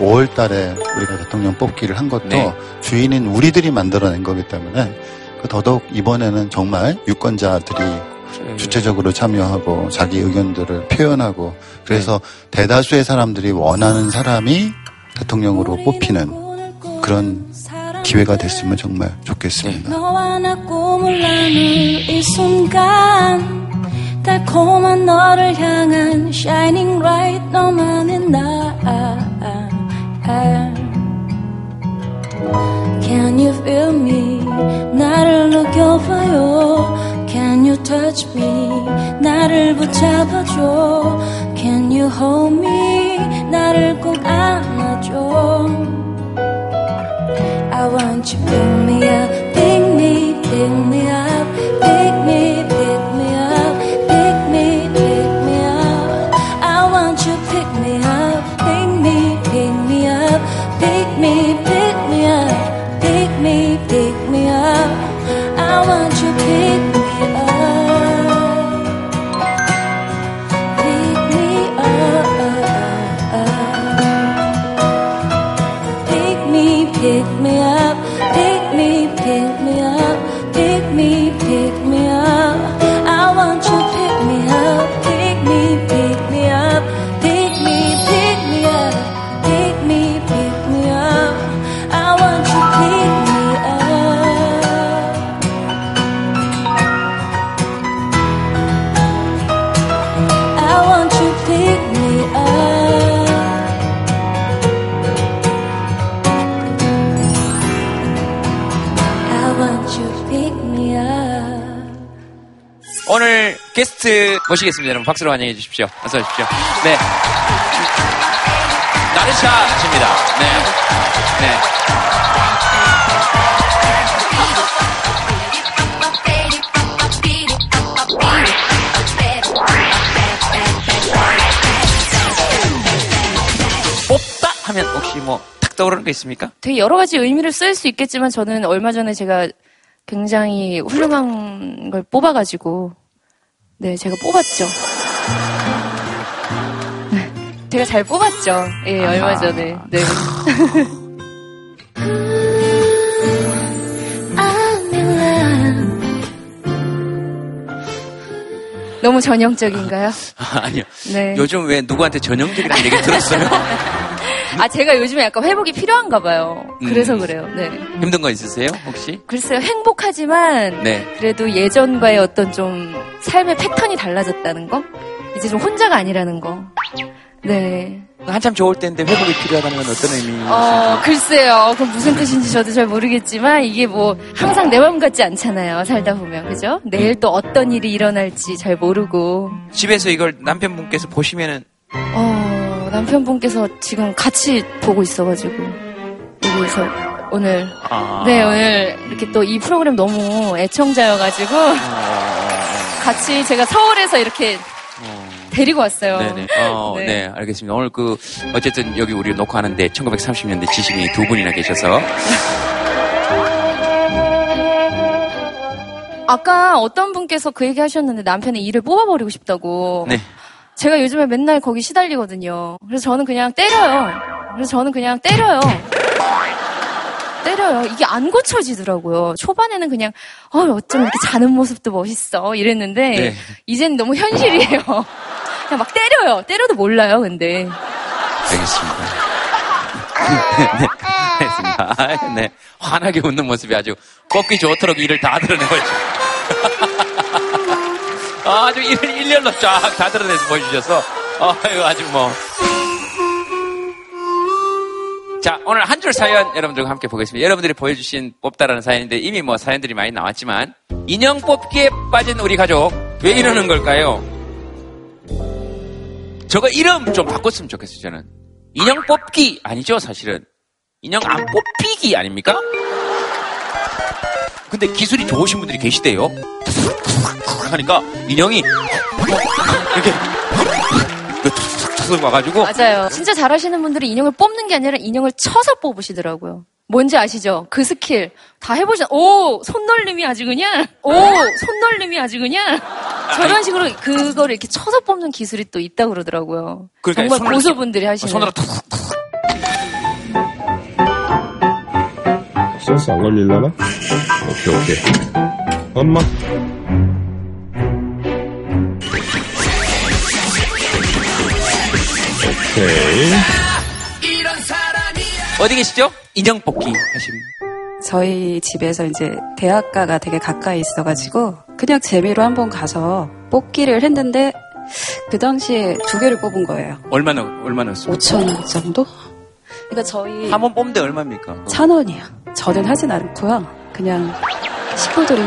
Speaker 7: 오월 달에 우리가 대통령 뽑기를 한 것도
Speaker 1: 네.
Speaker 7: 주인인 우리들이 만들어낸 거기 때문에 그 더더욱 이번에는 정말 유권자들이 주체적으로 참여하고 자기 의견들을 표현하고 그래서 대다수의 사람들이 원하는 사람이 대통령으로 뽑히는 그런
Speaker 10: 기회가 됐으면 정말 좋겠습니다.
Speaker 15: 너와 나 꿈을 나눌 이 순간 달콤한 너를 향한 shining light 너만의 나. Can you feel me? 나를 느껴봐요. Can you touch me? 나를 붙잡아줘. Can you hold me? 나를 꼭 안아줘 want you pick me up, pick me, pick me up,
Speaker 1: 게스트 모시겠습니다. 여러분 박수로 환영해 주십시오. 어서 오십시오. 네. 나르샤 씨입니다. 네. 네. 뽑다 하면 혹시 뭐 탁 떠오르는 거 있습니까?
Speaker 16: 되게 여러 가지 의미를 쓸 수 있겠지만 저는 얼마 전에 제가 굉장히 훌륭한 걸 뽑아가지고 네 제가 뽑았죠. 네, 제가 잘 뽑았죠. 예 얼마
Speaker 15: 아하.
Speaker 16: 전에 네. 너무 전형적인가요?
Speaker 1: 아니요.
Speaker 16: 네.
Speaker 1: 요즘 왜 누구한테 전형적이라는 얘기 들었어요?
Speaker 16: 아 제가 요즘에 약간 회복이 필요한가 봐요. 그래서
Speaker 1: 음.
Speaker 16: 그래요. 네.
Speaker 1: 힘든 거 있으세요, 혹시?
Speaker 16: 글쎄요 행복하지만
Speaker 1: 네.
Speaker 16: 그래도 예전과의 어떤 좀 삶의 패턴이 달라졌다는 거? 이제 좀 혼자가 아니라는 거. 네.
Speaker 1: 한참 좋을 때인데 회복이 필요하다는 건 어떤 의미인지.
Speaker 16: 어, 글쎄요. 그건 무슨 뜻인지 저도 잘 모르겠지만 이게 뭐 항상 내 마음 같지 않잖아요. 살다 보면. 그죠? 내일 또 어떤 일이 일어날지 잘 모르고.
Speaker 1: 집에서 이걸 남편분께서 보시면은
Speaker 16: 어, 남편분께서 지금 같이 보고 있어가지고. 여기서 오늘.
Speaker 1: 아.
Speaker 16: 네, 오늘 이렇게 또 이 프로그램 너무 애청자여가지고. 같이 제가 서울에서 이렇게 데리고 왔어요.
Speaker 1: 네네. 어, 네. 알겠습니다. 오늘 그, 어쨌든 여기 우리 녹화하는데 1930년대 지식인이 두 분이나 계셔서.
Speaker 16: 아까 어떤 분께서 그 얘기 하셨는데 남편의 일을 뽑아버리고 싶다고.
Speaker 1: 네.
Speaker 16: 제가 요즘에 맨날 거기 시달리거든요. 그래서 저는 그냥 때려요. 그래서 저는 그냥 때려요. 때려요. 이게 안 고쳐지더라고요. 초반에는 그냥, 어, 어쩜 이렇게 자는 모습도 멋있어. 이랬는데,
Speaker 1: 네.
Speaker 16: 이제는 너무 현실이에요. 그냥 막 때려요. 때려도 몰라요, 근데.
Speaker 1: 알겠습니다. 네, 알겠습니다. 아, 네. 환하게 웃는 모습이 아주 꺾기 좋도록 일을 다 드러내고 아주 일, 일렬로 쫙 다 드러내서 보여주셔서 아유 아주 뭐. 자, 오늘 한 줄 사연 여러분들과 함께 보겠습니다. 여러분들이 보여주신 뽑다라는 사연인데 이미 뭐 사연들이 많이 나왔지만 인형 뽑기에 빠진 우리 가족 왜 이러는 걸까요? 저거 이름 좀 바꿨으면 좋겠어요, 저는. 인형 뽑기 아니죠, 사실은. 인형 안 뽑히기 아닙니까? 근데 기술이 좋으신 분들이 계시대요. 하니까 인형이 이렇게 툭툭 와가지고
Speaker 16: 맞아요. 진짜 잘하시는 분들이 인형을 뽑는 게 아니라 인형을 쳐서 뽑으시더라고요. 뭔지 아시죠? 그 스킬 다 해보셨. 오 손놀림이 아주 그냥. 오 손놀림이 아주 그냥. 저런 식으로 그거를 이렇게 쳐서 뽑는 기술이 또 있다 고 그러더라고요.
Speaker 1: 그러니까
Speaker 16: 정말
Speaker 1: 손으로-
Speaker 16: 고수분들이 하시는.
Speaker 1: 손으로
Speaker 17: 센스 안 걸릴라나? 오케이, 오케이. 엄마. 오케이.
Speaker 1: 어디 계시죠? 인형 뽑기 하시는.
Speaker 18: 저희 집에서 이제 대학가가 되게 가까이 있어가지고 그냥 재미로 한번 가서 뽑기를 했는데 그 당시에 두 개를 뽑은 거예요.
Speaker 1: 얼마나 얼마나 였어요
Speaker 18: 5천 원 정도? 그러니까 저희
Speaker 1: 한 번 뽑는데 얼마입니까?
Speaker 18: 천 원이요. 저는 하진 않고요. 그냥 식구들이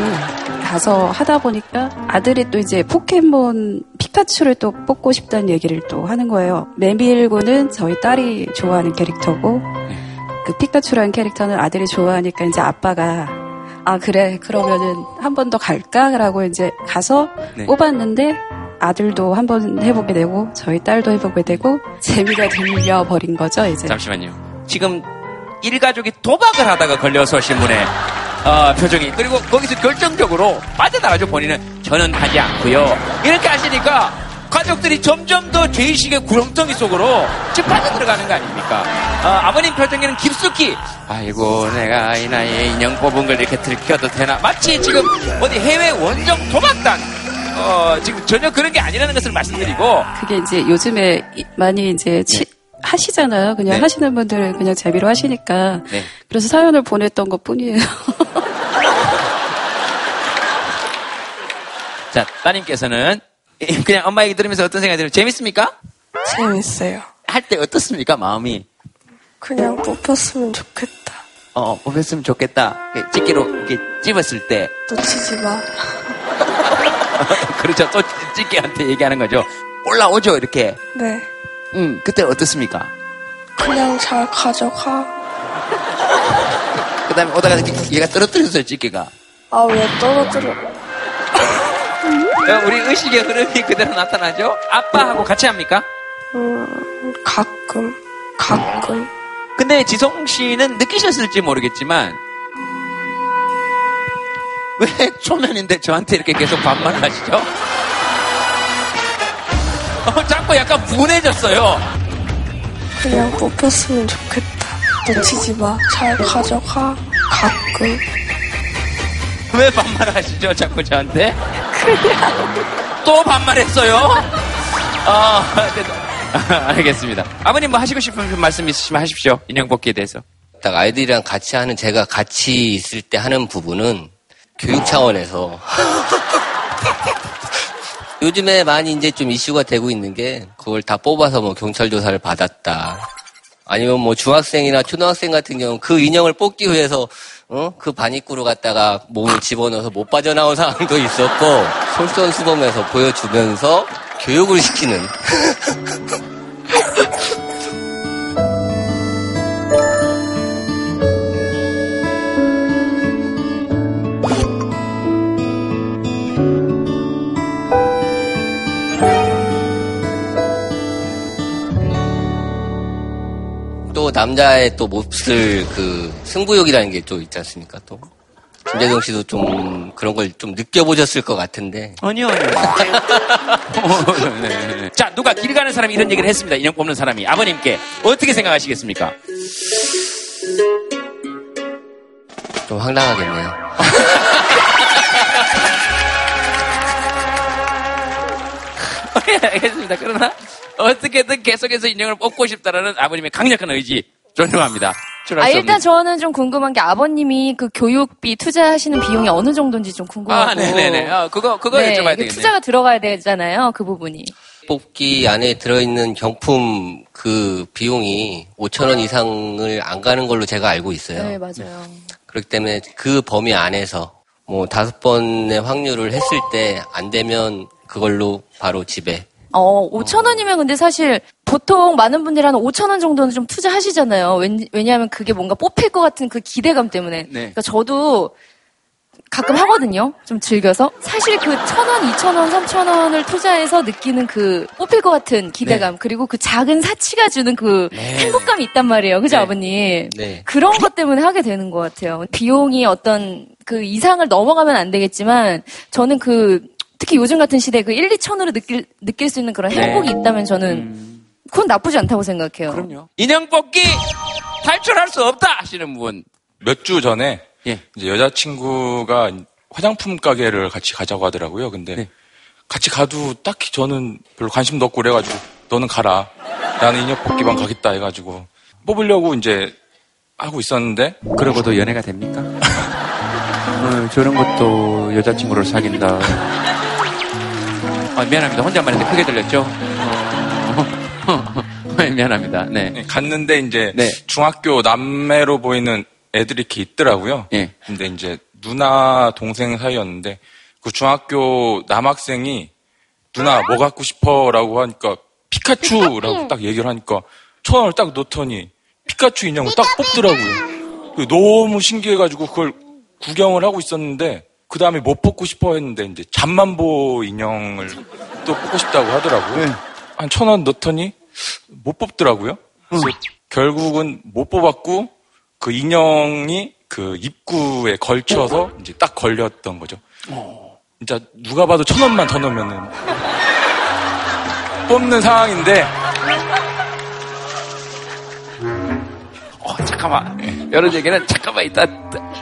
Speaker 18: 가서 하다 보니까 아들이 또 이제 포켓몬 피카츄를 또 뽑고 싶다는 얘기를 또 하는 거예요. 메밀고는 저희 딸이 좋아하는 캐릭터고 그 피카츄라는 캐릭터는 아들이 좋아하니까 이제 아빠가 아 그래 그러면은 한 번 더 갈까라고 이제 가서
Speaker 1: 네.
Speaker 18: 뽑았는데 아들도 한 번 해보게 되고 저희 딸도 해보게 되고 재미가 들려 버린 거죠 이제.
Speaker 1: 잠시만요. 지금 일가족이 도박을 하다가 걸려서 신문에 어, 표정이. 그리고 거기서 결정적으로 빠져나가죠 본인은. 저는 하지 않고요. 이렇게 하시니까 가족들이 점점 더 죄의식의 구렁텅이 속으로 지금 빠져들어가는 거 아닙니까? 어, 아버님 표정에는 깊숙이 아이고 내가 이 나이에 인형 뽑은 걸 이렇게 들켜도 되나? 마치 지금 어디 해외 원정 도박단 어, 지금 전혀 그런 게 아니라는 것을 말씀드리고.
Speaker 18: 그게 이제 요즘에 이- 많이 이제 치- 하시잖아요. 그냥
Speaker 1: 네.
Speaker 18: 하시는 분들 그냥 재미로 하시니까.
Speaker 1: 네.
Speaker 18: 그래서 사연을 보냈던 것 뿐이에요.
Speaker 1: 자 따님께서는 그냥 엄마 얘기 들으면서 어떤 생각이 들어요 재밌습니까?
Speaker 19: 재밌어요.
Speaker 1: 할 때 어떻습니까 마음이
Speaker 19: 그냥 뽑혔으면 좋겠다.
Speaker 1: 어, 뽑혔으면 좋겠다. 집게로 이렇게 집었을 때.
Speaker 19: 놓치지 마.
Speaker 1: 그렇죠. 또 집게한테 얘기하는 거죠. 올라오죠, 이렇게.
Speaker 19: 네.
Speaker 1: 음, 그때 어떻습니까?
Speaker 19: 그냥 잘 가져가.
Speaker 1: 그 다음에 오다가 얘가 떨어뜨렸어요, 집게가.
Speaker 19: 아, 왜 떨어뜨려?
Speaker 1: 어, 우리 의식의 흐름이 그대로 나타나죠? 아빠하고 같이 합니까?
Speaker 19: 음, 가끔, 가끔.
Speaker 1: 근데 지성 씨는 느끼셨을지 모르겠지만, 왜 초면인데 저한테 이렇게 계속 반말을 하시죠? 어, 자꾸 약간 분해졌어요.
Speaker 19: 그냥 뽑혔으면 좋겠다. 놓치지 마. 잘 가져가. 가끔.
Speaker 1: 왜 반말을 하시죠, 자꾸 저한테? 또 반말했어요? 아, 네, 알겠습니다. 아버님 뭐 하시고 싶은 말씀 있으시면 하십시오. 인형 뽑기에 대해서.
Speaker 20: 딱 아이들이랑 같이 하는 제가 같이 있을 때 하는 부분은 교육 차원에서 요즘에 많이 이제 좀 이슈가 되고 있는 게 그걸 다 뽑아서 뭐 경찰 조사를 받았다. 아니면 뭐 중학생이나 초등학생 같은 경우는 그 인형을 뽑기 위해서 어? 그 반입구로 갔다가 몸을 집어넣어서 못 빠져나온 상황도 있었고 솔선수범해서 보여주면서 교육을 시키는 또 남자의 또 몹쓸 그 승부욕이라는 게 또 있지 않습니까 또 김재동 씨도 좀 그런 걸 좀 느껴보셨을 것 같은데
Speaker 1: 아니요, 아니요. 네, 네, 네. 자, 누가 길 가는 사람이 이런 얘기를 했습니다. 인형 뽑는 사람이. 아버님께. 어떻게 생각하시겠습니까?
Speaker 20: 좀 황당하겠네요.
Speaker 1: 알겠습니다. 그러나 어떻게든 계속해서 인형을 뽑고 싶다라는 아버님의 강력한 의지 존중합니다.
Speaker 16: 아,
Speaker 1: 수
Speaker 16: 일단
Speaker 1: 없는.
Speaker 16: 저는 좀 궁금한 게 아버님이 그 교육비 투자하시는 비용이 어느 정도인지 좀 궁금하고.
Speaker 1: 아, 네네네. 아, 그거, 그거
Speaker 16: 네,
Speaker 1: 여쭤봐야
Speaker 16: 그
Speaker 1: 되겠네요.
Speaker 16: 투자가 들어가야 되잖아요. 그 부분이.
Speaker 20: 뽑기 안에 들어있는 경품 그 비용이 5천 원 이상을 안 가는 걸로 제가 알고 있어요.
Speaker 16: 네, 맞아요.
Speaker 20: 그렇기 때문에 그 범위 안에서 뭐 다섯 번의 확률을 했을 때 안 되면 그걸로 바로 집에
Speaker 16: 어, 5천 원이면 근데 사실 보통 많은 분들이 한 5천 원 정도는 좀 투자하시잖아요. 왠- 왜냐하면 그게 뭔가 뽑힐 것 같은 그 기대감 때문에.
Speaker 1: 네.
Speaker 16: 그러니까 저도 가끔 하거든요. 좀 즐겨서. 사실 그 천 원, 이천 원, 삼천 원을 투자해서 느끼는 그 뽑힐 것 같은 기대감 그리고 그 작은 사치가 주는 그 행복감이 있단 말이에요. 그죠, 아버님?
Speaker 20: 네.
Speaker 16: 그런 것 때문에 하게 되는 것 같아요. 비용이 어떤 그 이상을 넘어가면 안 되겠지만 저는 그 특히 요즘 같은 시대에 그 1, 2천으로 느낄, 느낄 수 있는 그런
Speaker 1: 네.
Speaker 16: 행복이 있다면 저는 그건 나쁘지 않다고 생각해요.
Speaker 1: 그럼요. 인형 뽑기 탈출할 수 없다 하시는 분.
Speaker 21: 몇 주 전에
Speaker 1: 예.
Speaker 21: 이제 여자친구가 화장품 가게를 같이 가자고 하더라고요. 근데
Speaker 1: 네.
Speaker 21: 같이 가도 딱히 저는 별로 관심도 없고 그래가지고 너는 가라. 나는 인형 뽑기방 가겠다 해가지고 뽑으려고 이제 하고 있었는데
Speaker 1: 그러고도 연애가 됩니까? 어, 저런 것도 여자친구를 사귄다. 아, 미안합니다. 혼잣말 했는데 크게 들렸죠? 어, 미안합니다. 네.
Speaker 21: 네, 갔는데 이제
Speaker 1: 네.
Speaker 21: 중학교 남매로 보이는 애들이 이렇게 있더라고요.
Speaker 1: 예.
Speaker 21: 근데 이제 누나 동생 사이였는데 그 중학교 남학생이 누나 뭐 갖고 싶어라고 하니까 피카츄라고 딱 얘기를 하니까 천 원을 딱 넣더니 피카츄 인형을 딱 뽑더라고요. 그 너무 신기해가지고 그걸 구경을 하고 있었는데 그 다음에 못 뽑고 싶어 했는데 이제 잠만보 인형을 또 뽑고 싶다고 하더라고요. 한천 원 넣더니 못 뽑더라고요. 그래서 결국은 못 뽑았고 그 인형이 그 입구에 걸쳐서 이제 딱 걸렸던 거죠. 진짜 누가 봐도 천 원만 더 넣으면은 뽑는 상황인데
Speaker 1: 어, 잠깐만. 이런 얘기는 잠깐만 이따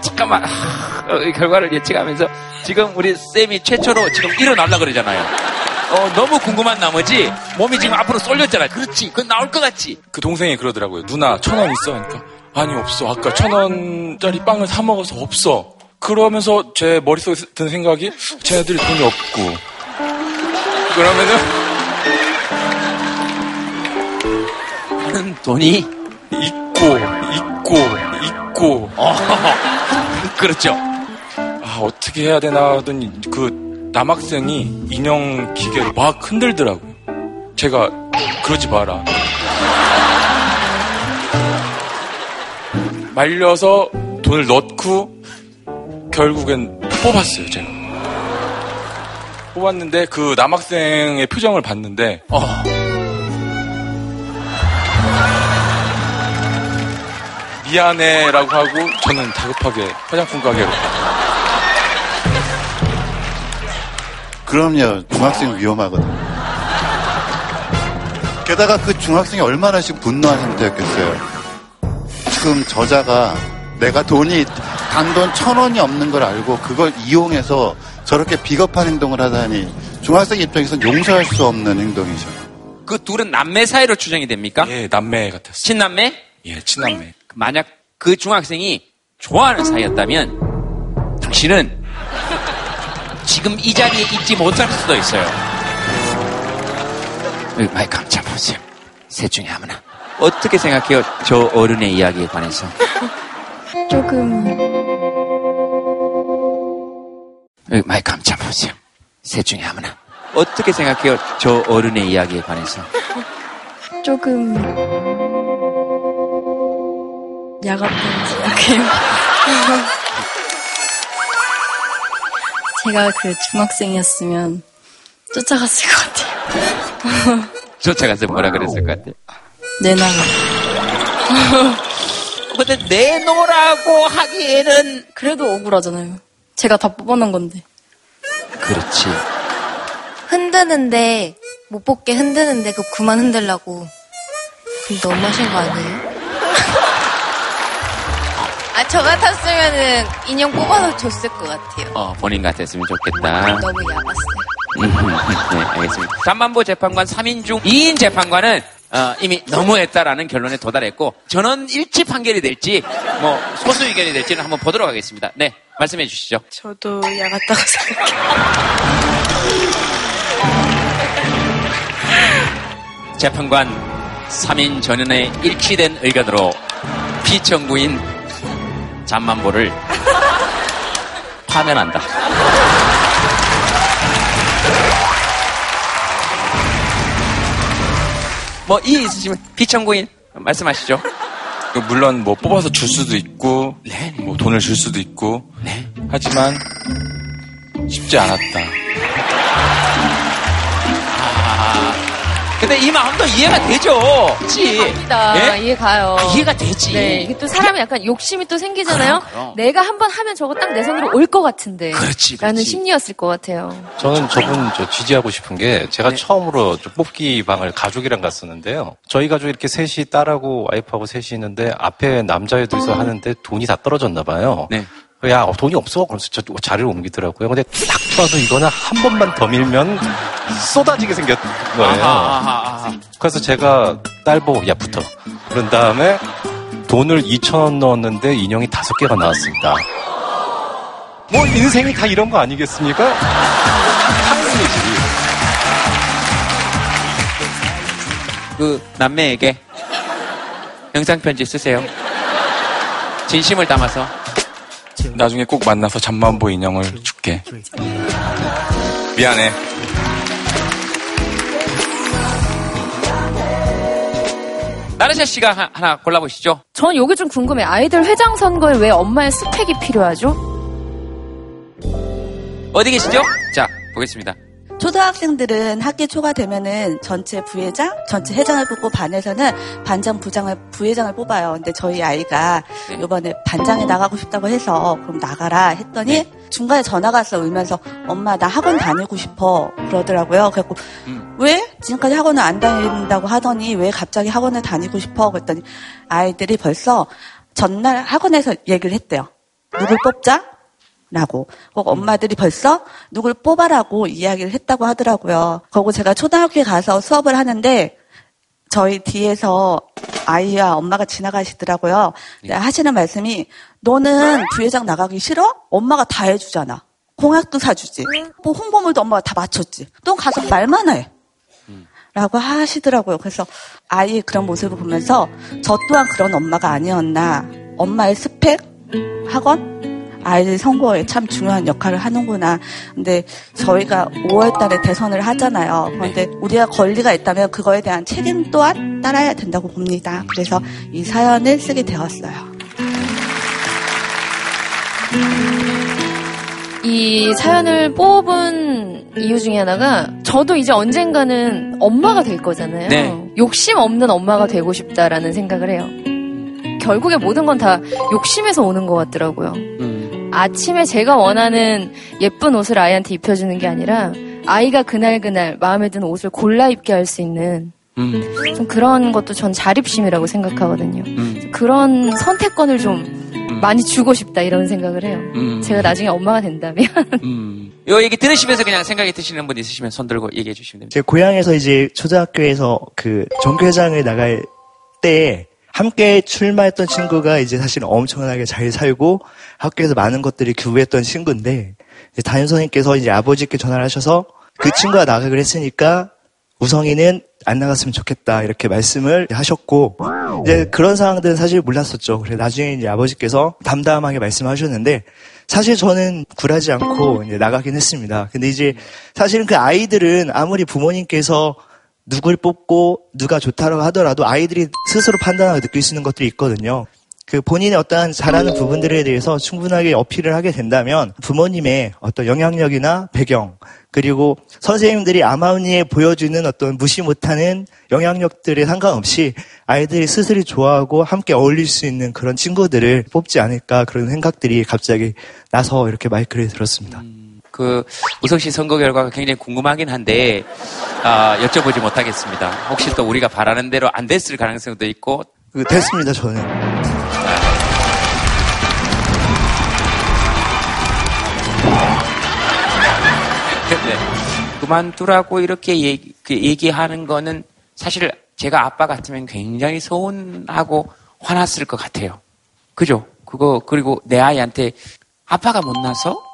Speaker 1: 잠깐만 하, 어, 이 결과를 예측하면서 지금 우리 쌤이 최초로 지금 일어나려 그러잖아요. 어, 너무 궁금한 나머지 몸이 지금 앞으로 쏠렸잖아. 그렇지. 그건 나올 것 같지.
Speaker 21: 그 동생이 그러더라고요. 누나 천 원 있어? 하니까 아니 없어. 아까 천 원짜리 빵을 사 먹어서 없어. 그러면서 제 머릿속에 든 생각이 쟤네들이 돈이 없고 그러면은
Speaker 1: 돈이
Speaker 21: 있고 있고 있고
Speaker 1: 그렇죠.
Speaker 21: 아 어떻게 해야 되나 하더니 그 남학생이 인형 기계를 막 흔들더라고요. 제가 그러지 마라. 말려서 돈을 넣고 결국엔 뽑았어요, 제가. 뽑았는데 그 남학생의 표정을 봤는데 어, 미안해라고 하고 저는 다급하게 화장품 가게로
Speaker 10: 그럼요. 중학생 위험하거든요. 게다가 그 중학생이 얼마나씩 분노한 상태였겠어요. 지금 저자가 내가 돈이 단돈 천 원이 없는 걸 알고 그걸 이용해서 저렇게 비겁한 행동을 하다니 중학생 입장에서는 용서할 수 없는 행동이죠.
Speaker 1: 그 둘은 남매 사이로 추정이 됩니까?
Speaker 21: 예, 남매 같았어요.
Speaker 1: 친남매?
Speaker 21: 예, 친남매.
Speaker 1: 만약 그 중학생이 좋아하는 사이였다면 당신은 지금 이 자리에 있지 못할 수도 있어요. 여기 마이크 한번 잡아보세요. 셋 중에 아무나. 어떻게 생각해요? 저 어른의 이야기에 관해서.
Speaker 19: 조금
Speaker 1: 여기 마이크 한번 잡아보세요. 셋 중에 아무나. 어떻게 생각해요? 저 어른의 이야기에 관해서.
Speaker 19: 조금 야같다고 생각해요. 제가 그 중학생이었으면 쫓아갔을 것 같아요.
Speaker 1: 쫓아가서 뭐라 그랬을 것 같아요?
Speaker 19: 내놔라.
Speaker 1: 근데 내놓으라고 하기에는
Speaker 19: 그래도 억울하잖아요. 제가 다 뽑아놓은 건데.
Speaker 1: 그렇지.
Speaker 6: 흔드는데 못 뽑게 흔드는데 그 그만 흔들라고 그럼 너무 하신 거 아니에요? 아 저 같았으면은 인형 뽑아서 줬을 것 같아요.
Speaker 1: 어, 본인 같았으면 좋겠다.
Speaker 6: 너무 야봤어요.
Speaker 1: 음, 네, 알겠습니다. 잠만보 재판관 3인 중 2인 재판관은 어, 이미 너무했다라는 결론에 도달했고 전원 일치 판결이 될지 뭐 소수 의견이 될지는 한번 보도록 하겠습니다. 네, 말씀해 주시죠.
Speaker 19: 저도 야같다고 생각해요.
Speaker 1: 재판관 3인 전원의 일치된 의견으로 피청구인 잠만보를 파면한다. 뭐 이의 있으시면 피청구인 말씀하시죠.
Speaker 21: 그 물론 뭐 뽑아서 줄 수도 있고 뭐 돈을 줄 수도 있고 하지만 쉽지 않았다.
Speaker 1: 근데 이 마음도 이해가 되죠. 그치?
Speaker 16: 갑니다.
Speaker 1: 예?
Speaker 16: 이해 가요.
Speaker 1: 아, 이해가 되지.
Speaker 16: 네, 이게 또 사람이 약간 욕심이 또 생기잖아요.
Speaker 1: 그럼, 그럼.
Speaker 16: 내가 한번 하면 저거 딱 내 손으로 올 것 같은데.
Speaker 1: 그렇지,
Speaker 16: 라는
Speaker 1: 그렇지.
Speaker 16: 심리였을 것 같아요.
Speaker 11: 저는 저분 저 지지하고 싶은 게 제가 처음으로 저 뽑기 방을 가족이랑 갔었는데요. 저희 가족 이렇게 셋이 딸하고 와이프하고 셋이 있는데 앞에 남자애들이서 하는데 돈이 다 떨어졌나 봐요.
Speaker 1: 네.
Speaker 11: 야 어, 돈이 없어. 그래서 저 자리를 옮기더라고요. 근데 딱 봐서 이거는 한 번만 더 밀면 쏟아지게 생겼 거예요.
Speaker 1: 아하, 아하, 아하.
Speaker 11: 그래서 제가 딸 보고 야 붙어. 그런 다음에 돈을 2천 원 넣었는데 인형이 다섯 개가 나왔습니다. 뭐 인생이 다 이런 거 아니겠습니까? 타이밍이지.
Speaker 1: 그 남매에게 영상 편지 쓰세요. 진심을 담아서.
Speaker 21: 나중에 꼭 만나서 잠만보 인형을 줄게. 미안해.
Speaker 1: 나르샤 씨가 하- 하나 골라보시죠.
Speaker 16: 전 요게 좀 궁금해. 아이들 회장 선거에 왜 엄마의 스펙이 필요하죠?
Speaker 1: 어디 계시죠? 자, 보겠습니다.
Speaker 22: 초등학생들은 학기 초가 되면은 전체 부회장, 전체 회장을 뽑고 반에서는 반장, 부장을, 부회장을 뽑아요. 근데 저희 아이가 이번에 반장에 나가고 싶다고 해서 그럼 나가라 했더니 중간에 전화가 왔어 울면서 엄마 나 학원 다니고 싶어 그러더라고요. 그래갖고 왜? 지금까지 학원을 안 다닌다고 하더니 왜 갑자기 학원을 다니고 싶어? 그랬더니 아이들이 벌써 전날 학원에서 얘기를 했대요. 누굴 뽑자? 라고. 꼭 엄마들이 벌써 누굴 뽑아라고 이야기를 했다고 하더라고요. 그리고 제가 초등학교에 가서 수업을 하는데 저희 뒤에서 아이와 엄마가 지나가시더라고요. 근데 하시는 말씀이 너는 부회장 나가기 싫어? 엄마가 다 해주잖아. 공약도 사주지. 뭐 홍보물도 엄마가 다 맞췄지. 너 가서 말만 해. 라고 하시더라고요. 그래서 아이의 그런 모습을 보면서 저 또한 그런 엄마가 아니었나. 엄마의 스펙, 학원, 아이들 선거에 참 중요한 역할을 하는구나. 근데 저희가 5월 달에 대선을 하잖아요. 그런데 우리가 권리가 있다면 그거에 대한 책임 또한 따라야 된다고 봅니다. 그래서 이 사연을 쓰게 되었어요.
Speaker 16: 이 사연을 뽑은 이유 중에 하나가 저도 이제 언젠가는 엄마가 될 거잖아요.
Speaker 1: 네.
Speaker 16: 욕심 없는 엄마가 되고 싶다라는 생각을 해요. 결국에 모든 건 다 욕심에서 오는 것 같더라고요. 아침에 제가 원하는 예쁜 옷을 아이한테 입혀주는 게 아니라 아이가 그날 그날 마음에 드는 옷을 골라 입게 할 수 있는 좀 그런 것도 전 자립심이라고 생각하거든요. 그런 선택권을 좀 많이 주고 싶다 이런 생각을 해요.
Speaker 1: 음.
Speaker 16: 제가 나중에 엄마가 된다면
Speaker 1: 요 얘기 들으시면서 그냥 생각이 드시는 분 있으시면 손 들고 얘기해 주시면 됩니다.
Speaker 23: 제 고향에서 이제 초등학교에서 그 종교회장을 나갈 때 함께 출마했던 친구가 이제 사실 엄청나게 잘 살고 학교에서 많은 것들이 교부했던 친구인데 담임 선생님께서 이제 아버지께 전화를 하셔서 그 친구가 나가기로 했으니까 우성이는 안 나갔으면 좋겠다 이렇게 말씀을 하셨고 이제 그런 상황들은 사실 몰랐었죠. 그래 나중에 이제 아버지께서 담담하게 말씀하셨는데 사실 저는 굴하지 않고 이제 나가긴 했습니다. 근데 이제 사실은 그 아이들은 아무리 부모님께서 누굴 뽑고 누가 좋다라고 하더라도 아이들이 스스로 판단하고 느낄 수 있는 것들이 있거든요. 그 본인의 어떠한 잘하는 부분들에 대해서 충분하게 어필을 하게 된다면 부모님의 어떤 영향력이나 배경 그리고 선생님들이 아마운이에 보여주는 어떤 무시 못하는 영향력들에 상관없이 아이들이 스스로 좋아하고 함께 어울릴 수 있는 그런 친구들을 뽑지 않을까 그런 생각들이 갑자기 나서 이렇게 마이크를 들었습니다.
Speaker 1: 그 우석 씨 선거 결과가 굉장히 궁금하긴 한데 아, 여쭤보지 못하겠습니다. 혹시 또 우리가 바라는 대로 안 됐을 가능성도 있고
Speaker 23: 그 됐습니다 저는.
Speaker 1: 네. 그만두라고 이렇게 얘기, 그 얘기하는 거는 사실 제가 아빠 같으면 굉장히 서운하고 화났을 것 같아요. 그죠? 그거, 그리고 내 아이한테 아빠가 못나서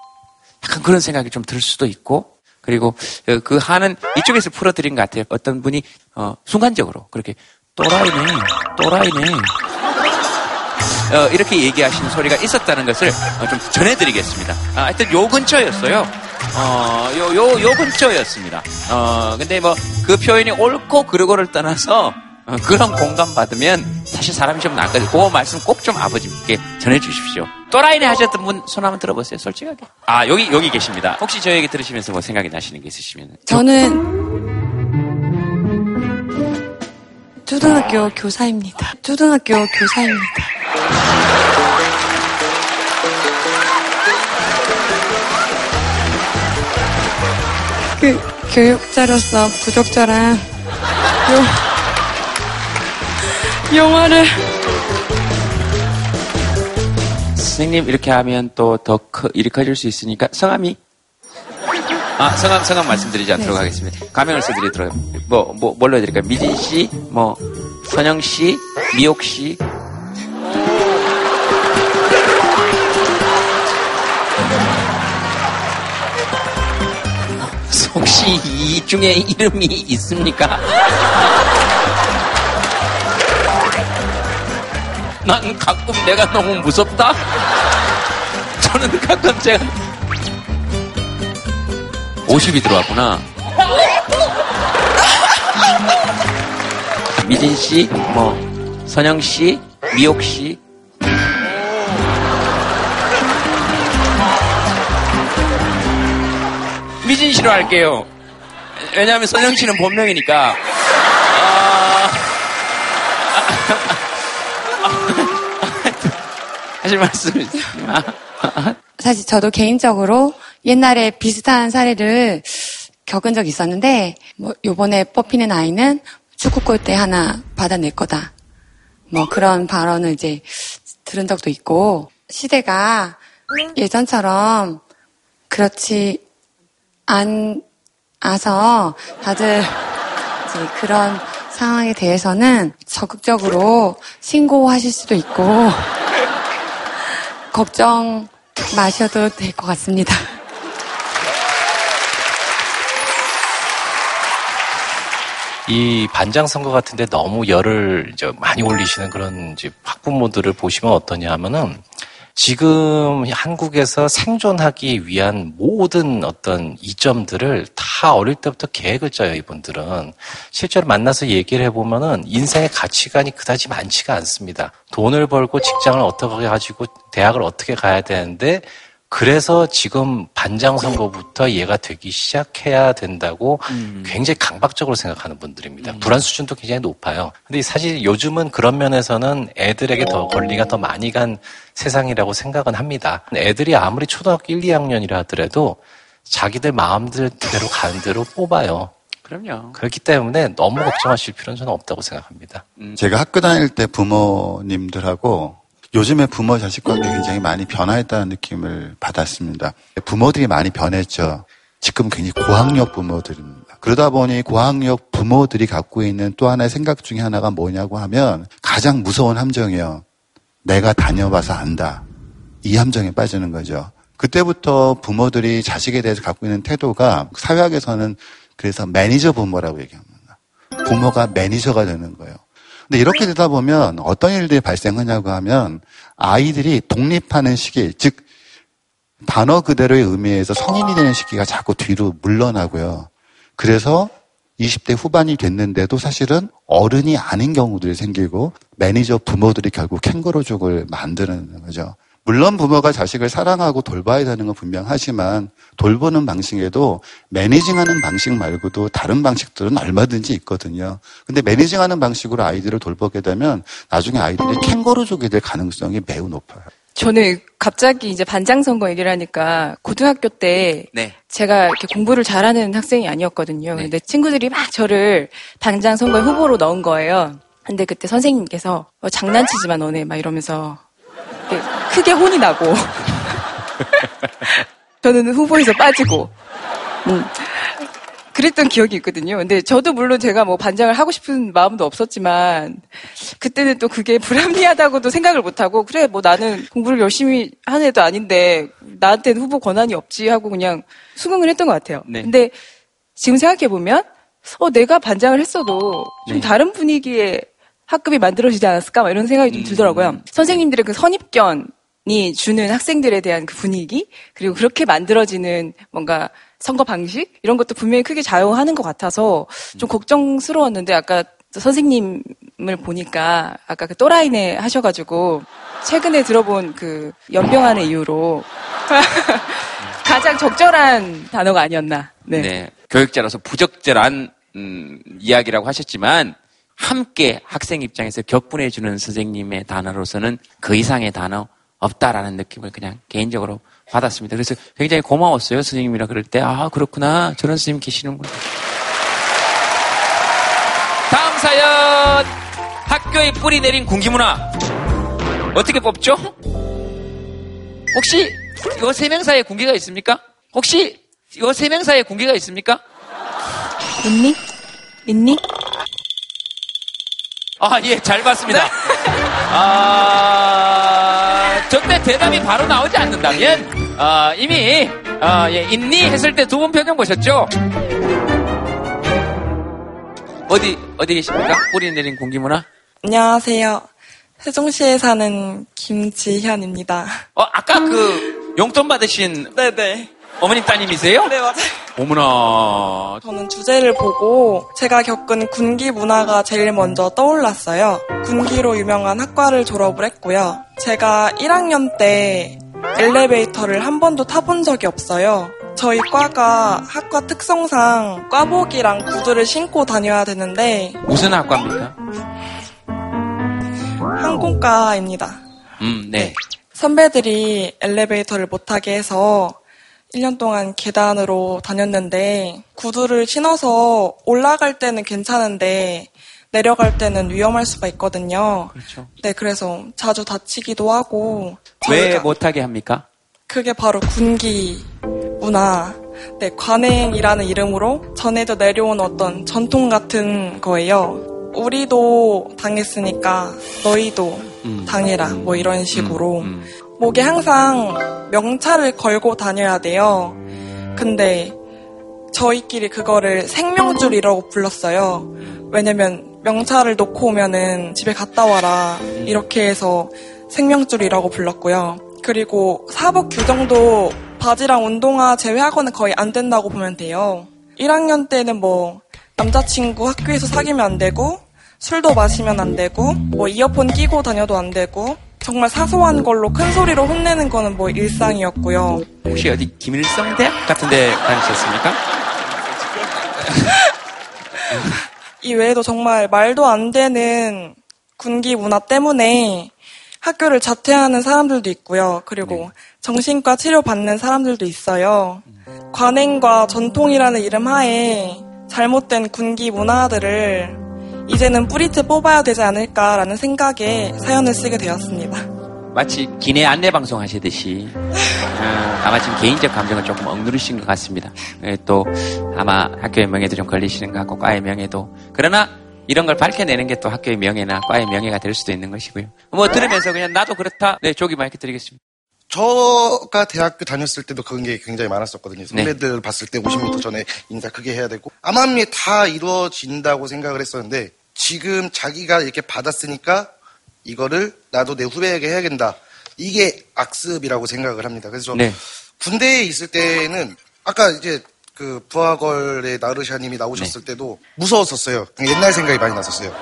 Speaker 1: 약간 그런 생각이 좀 들 수도 있고, 그리고 어, 그 한은 이쪽에서 풀어드린 것 같아요. 어떤 분이, 어, 순간적으로 그렇게 또라이네, 또라이네. 어, 이렇게 얘기하시는 소리가 있었다는 것을 어, 좀 전해드리겠습니다. 아, 하여튼 요 근처였어요. 어, 요, 요, 요 근처였습니다. 어, 근데 뭐, 그 표현이 옳고 그르고를 떠나서, 어, 그런 공감 받으면 사실 사람이 좀 낫거든요. 그 말씀 꼭 좀 아버지께 전해주십시오. 또라이네 하셨던 분 손 한번 들어보세요. 솔직하게. 아, 여기, 여기 계십니다. 혹시 저 얘기 들으시면서 뭐 생각이 나시는 게 있으시면.
Speaker 19: 저는 초등학교 교사입니다. 초등학교 교사입니다. 그 교육자로서 부족자랑 요 영화를.
Speaker 1: 선생님, 이렇게 하면 또 더 일이 커질 수 있으니까 성함이? 아, 성함, 성함 말씀드리지 네. 않도록 네. 하겠습니다. 가명을 써드리도록. 뭐, 뭐, 뭘로 해드릴까요? 미진 씨, 뭐, 선영 씨, 미옥 씨. 혹시 이 중에 이름이 있습니까? 난 가끔 내가 너무 무섭다? 저는 가끔 제가 50이 들어왔구나. 미진 씨, 뭐, 선영 씨, 미옥 씨. 미진 씨로 할게요. 왜냐하면 선영 씨는 본명이니까. 하실 말씀 있으시면.
Speaker 19: 사실 저도 개인적으로 옛날에 비슷한 사례를 겪은 적이 있었는데, 뭐, 요번에 뽑히는 아이는 축구 골대 하나 받아낼 거다. 뭐, 그런 발언을 이제 들은 적도 있고, 시대가 예전처럼 그렇지 않아서 다들 이제 그런 상황에 대해서는 적극적으로 신고하실 수도 있고, 걱정 마셔도 될 것 같습니다.
Speaker 11: 이 반장 선거 같은데 너무 열을 이제 많이 올리시는 그런 이제 학부모들을 보시면 어떠냐 하면은 지금 한국에서 생존하기 위한 모든 어떤 이점들을 다 어릴 때부터 계획을 짜요, 이분들은. 실제로 만나서 얘기를 해보면은 인생의 가치관이 그다지 많지가 않습니다. 돈을 벌고 직장을 어떻게 가지고 대학을 어떻게 가야 되는데 그래서 지금 반장 선거부터 얘가 되기 시작해야 된다고 굉장히 강박적으로 생각하는 분들입니다. 불안 수준도 굉장히 높아요. 근데 사실 요즘은 그런 면에서는 애들에게 더 권리가 더 많이 간 세상이라고 생각은 합니다. 애들이 아무리 초등학교 1, 2학년이라 하더라도 자기들 마음대로 가는 대로 뽑아요.
Speaker 1: 그럼요.
Speaker 11: 그렇기 때문에 너무 걱정하실 필요는 저는 없다고 생각합니다.
Speaker 10: 제가 학교 다닐 때 부모님들하고 요즘에 부모 자식 관계 굉장히 많이 변화했다는 느낌을 받았습니다. 부모들이 많이 변했죠. 지금 굉장히 고학력 부모들입니다. 그러다 보니 고학력 부모들이 갖고 있는 또 하나의 생각 중에 하나가 뭐냐고 하면 가장 무서운 함정이요. 내가 다녀봐서 안다. 이 함정에 빠지는 거죠. 그때부터 부모들이 자식에 대해서 갖고 있는 태도가 사회학에서는 그래서 매니저 부모라고 얘기합니다. 부모가 매니저가 되는 거예요. 근데 이렇게 되다 보면 어떤 일들이 발생하냐고 하면 아이들이 독립하는 시기, 즉 단어 그대로의 의미에서 성인이 되는 시기가 자꾸 뒤로 물러나고요. 그래서 20대 후반이 됐는데도 사실은 어른이 아닌 경우들이 생기고 매니저 부모들이 결국 캥거루족을 만드는 거죠. 물론 부모가 자식을 사랑하고 돌봐야 되는 건 분명하지만 돌보는 방식에도 매니징하는 방식 말고도 다른 방식들은 얼마든지 있거든요. 근데 매니징하는 방식으로 아이들을 돌보게 되면 나중에 아이들이 캥거루족이 될 가능성이 매우 높아요.
Speaker 12: 저는 갑자기 이제 반장 선거 얘기를 하니까 고등학교 때
Speaker 1: 네.
Speaker 12: 제가 이렇게 공부를 잘하는 학생이 아니었거든요. 근데 친구들이 막 저를 반장 선거에 후보로 넣은 거예요. 근데 그때 선생님께서 어, 장난치지 마 너네 막 이러면서 크게 혼이 나고 저는 후보에서 빠지고 음. 그랬던 기억이 있거든요. 근데 저도 물론 제가 뭐 반장을 하고 싶은 마음도 없었지만 그때는 또 그게 불합리하다고도 생각을 못하고 그래 뭐 나는 공부를 열심히 하는 애도 아닌데 나한테는 후보 권한이 없지 하고 그냥 수긍을 했던 것 같아요.
Speaker 1: 네.
Speaker 12: 근데 지금 생각해 보면 어 내가 반장을 했어도 좀
Speaker 1: 네.
Speaker 12: 다른 분위기의 학급이 만들어지지 않았을까 막 이런 생각이 좀 들더라고요. 선생님들의 그 선입견이 주는 학생들에 대한 그 분위기 그리고 그렇게 만들어지는 뭔가 선거 방식 이런 것도 분명히 크게 작용하는 것 같아서 좀 걱정스러웠는데 아까 또 선생님을 보니까 아까 그 또라이네 하셔가지고 최근에 들어본 그 연병안의 이유로 가장 적절한 단어가 아니었나. 네.
Speaker 1: 네. 교육자로서 부적절한 음, 이야기라고 하셨지만 함께 학생 입장에서 격분해 주는 선생님의 단어로서는 그 이상의 단어 없다라는 느낌을 그냥 개인적으로 받았습니다. 그래서 굉장히 고마웠어요. 선생님이라 그럴 때 아 그렇구나 저런 선생님 계시는구나. 다음 사연 학교에 뿌리 내린 군기문화 어떻게 뽑죠? 혹시 이거 세명 사이에 군기가 있습니까? 혹시 이거 세명 사이에 군기가 있습니까?
Speaker 12: 있니? 있니?
Speaker 1: 아, 예, 잘 봤습니다. 아, 저때 대답이 바로 나오지 않는다면, 아, 이미, 아, 예, 있니? 했을 때 두 분 표정 보셨죠? 어디, 어디 계십니까? 뿌리 내린 공기 문화?
Speaker 24: 안녕하세요. 세종시에 사는 김지현입니다.
Speaker 1: 어, 아까 그 용돈 받으신
Speaker 24: 네네.
Speaker 1: 어머님 따님이세요?
Speaker 24: 네, 맞아요.
Speaker 1: 어머나.
Speaker 24: 저는 주제를 보고 제가 겪은 군기 문화가 제일 먼저 떠올랐어요. 군기로 유명한 학과를 졸업을 했고요. 제가 1학년 때 엘리베이터를 한 번도 타본 적이 없어요. 저희 과가 학과 특성상 과복이랑 구두를 신고 다녀야 되는데
Speaker 1: 무슨 학과입니까?
Speaker 24: 항공과입니다.
Speaker 1: 음, 네.
Speaker 24: 선배들이 엘리베이터를 못 타게 해서 1년 동안 계단으로 다녔는데 구두를 신어서 올라갈 때는 괜찮은데 내려갈 때는 위험할 수가 있거든요.
Speaker 1: 그렇죠.
Speaker 24: 네, 그래서 자주 다치기도 하고
Speaker 1: 왜 못하게 합니까?
Speaker 24: 그게 바로 군기 문화. 네, 관행이라는 이름으로 전해져 내려온 어떤 전통 같은 거예요. 우리도 당했으니까 너희도
Speaker 1: 음.
Speaker 24: 당해라. 뭐 이런 식으로. 목에 항상 명찰을 걸고 다녀야 돼요. 근데 저희끼리 그거를 생명줄이라고 불렀어요. 왜냐면 명찰을 놓고 오면은 집에 갔다 와라. 이렇게 해서 생명줄이라고 불렀고요. 그리고 사복 규정도 바지랑 운동화 제외하고는 거의 안 된다고 보면 돼요. 1학년 때는 뭐 남자친구 학교에서 사귀면 안 되고 술도 마시면 안 되고 뭐 이어폰 끼고 다녀도 안 되고 정말 사소한 걸로 큰 소리로 혼내는 거는 뭐 일상이었고요.
Speaker 1: 혹시 어디 김일성 대학 같은 데 다니셨습니까?
Speaker 24: 이 외에도 정말 말도 안 되는 군기 문화 때문에 학교를 자퇴하는 사람들도 있고요. 그리고 정신과 치료 받는 사람들도 있어요. 관행과 전통이라는 이름 하에 잘못된 군기 문화들을 이제는 뿌리째 뽑아야 되지 않을까라는 생각에 사연을 쓰게 되었습니다.
Speaker 1: 마치 기내 안내 방송 하시듯이 어, 아마 지금 개인적 감정을 조금 억누르신 것 같습니다. 예, 또 아마 학교의 명예도 좀 걸리시는 것 같고 과의 명예도 그러나 이런 걸 밝혀내는 게 또 학교의 명예나 과의 명예가 될 수도 있는 것이고요. 뭐 들으면서 그냥 나도 그렇다. 네, 조기 마이크 드리겠습니다.
Speaker 25: 저가 대학교 다녔을 때도 그런 게 굉장히 많았었거든요. 선배들 봤을 때 50m 전에 인사 크게 해야 되고 암암리에 다 이루어진다고 생각을 했었는데 지금 자기가 이렇게 받았으니까 이거를 나도 내 후배에게 해야겠다. 이게 악습이라고 생각을 합니다. 그래서
Speaker 1: 네.
Speaker 25: 군대에 있을 때는 아까 이제 그 부하걸의 나르샤님이 나오셨을 때도 무서웠었어요. 옛날 생각이 많이 났었어요.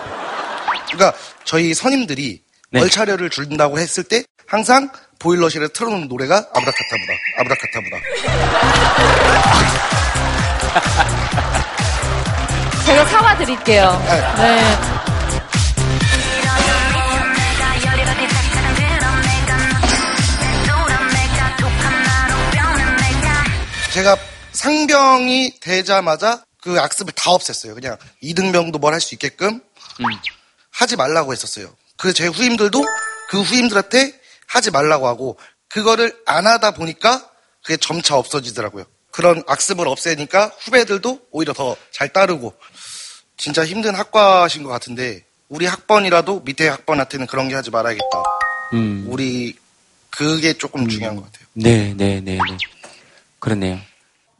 Speaker 25: 그러니까 저희 선임들이 월차료를 준다고 했을 때 항상 보일러실에 틀어놓은 노래가 아브라카타브라, 아브라카타브라.
Speaker 16: 제가 사와 드릴게요. 네.
Speaker 25: 제가 상병이 되자마자 그 악습을 다 없앴어요. 그냥 이등병도 뭘 할 수 있게끔 하지 말라고 했었어요. 그 제 후임들도 그 후임들한테 하지 말라고 하고 그거를 안 하다 보니까 그게 점차 없어지더라고요. 그런 악습을 없애니까 후배들도 오히려 더 잘 따르고 진짜 힘든 학과신 것 같은데 우리 학번이라도 밑에 학번한테는 그런 게 하지 말아야겠다.
Speaker 1: 음.
Speaker 25: 우리 그게 조금 중요한 것 같아요.
Speaker 1: 네, 네, 네, 네. 그렇네요.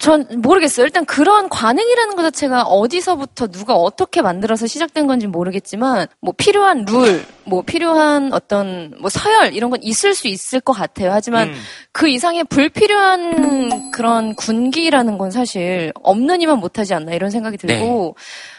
Speaker 16: 전 모르겠어요. 일단 그런 관행이라는 것 자체가 어디서부터 누가 어떻게 만들어서 시작된 건지 모르겠지만 뭐 필요한 룰, 뭐 필요한 어떤 뭐 서열 이런 건 있을 수 있을 것 같아요. 하지만
Speaker 1: 음.
Speaker 16: 그 이상의 불필요한 그런 군기라는 건 사실 없는 이만 못하지 않나 이런 생각이 들고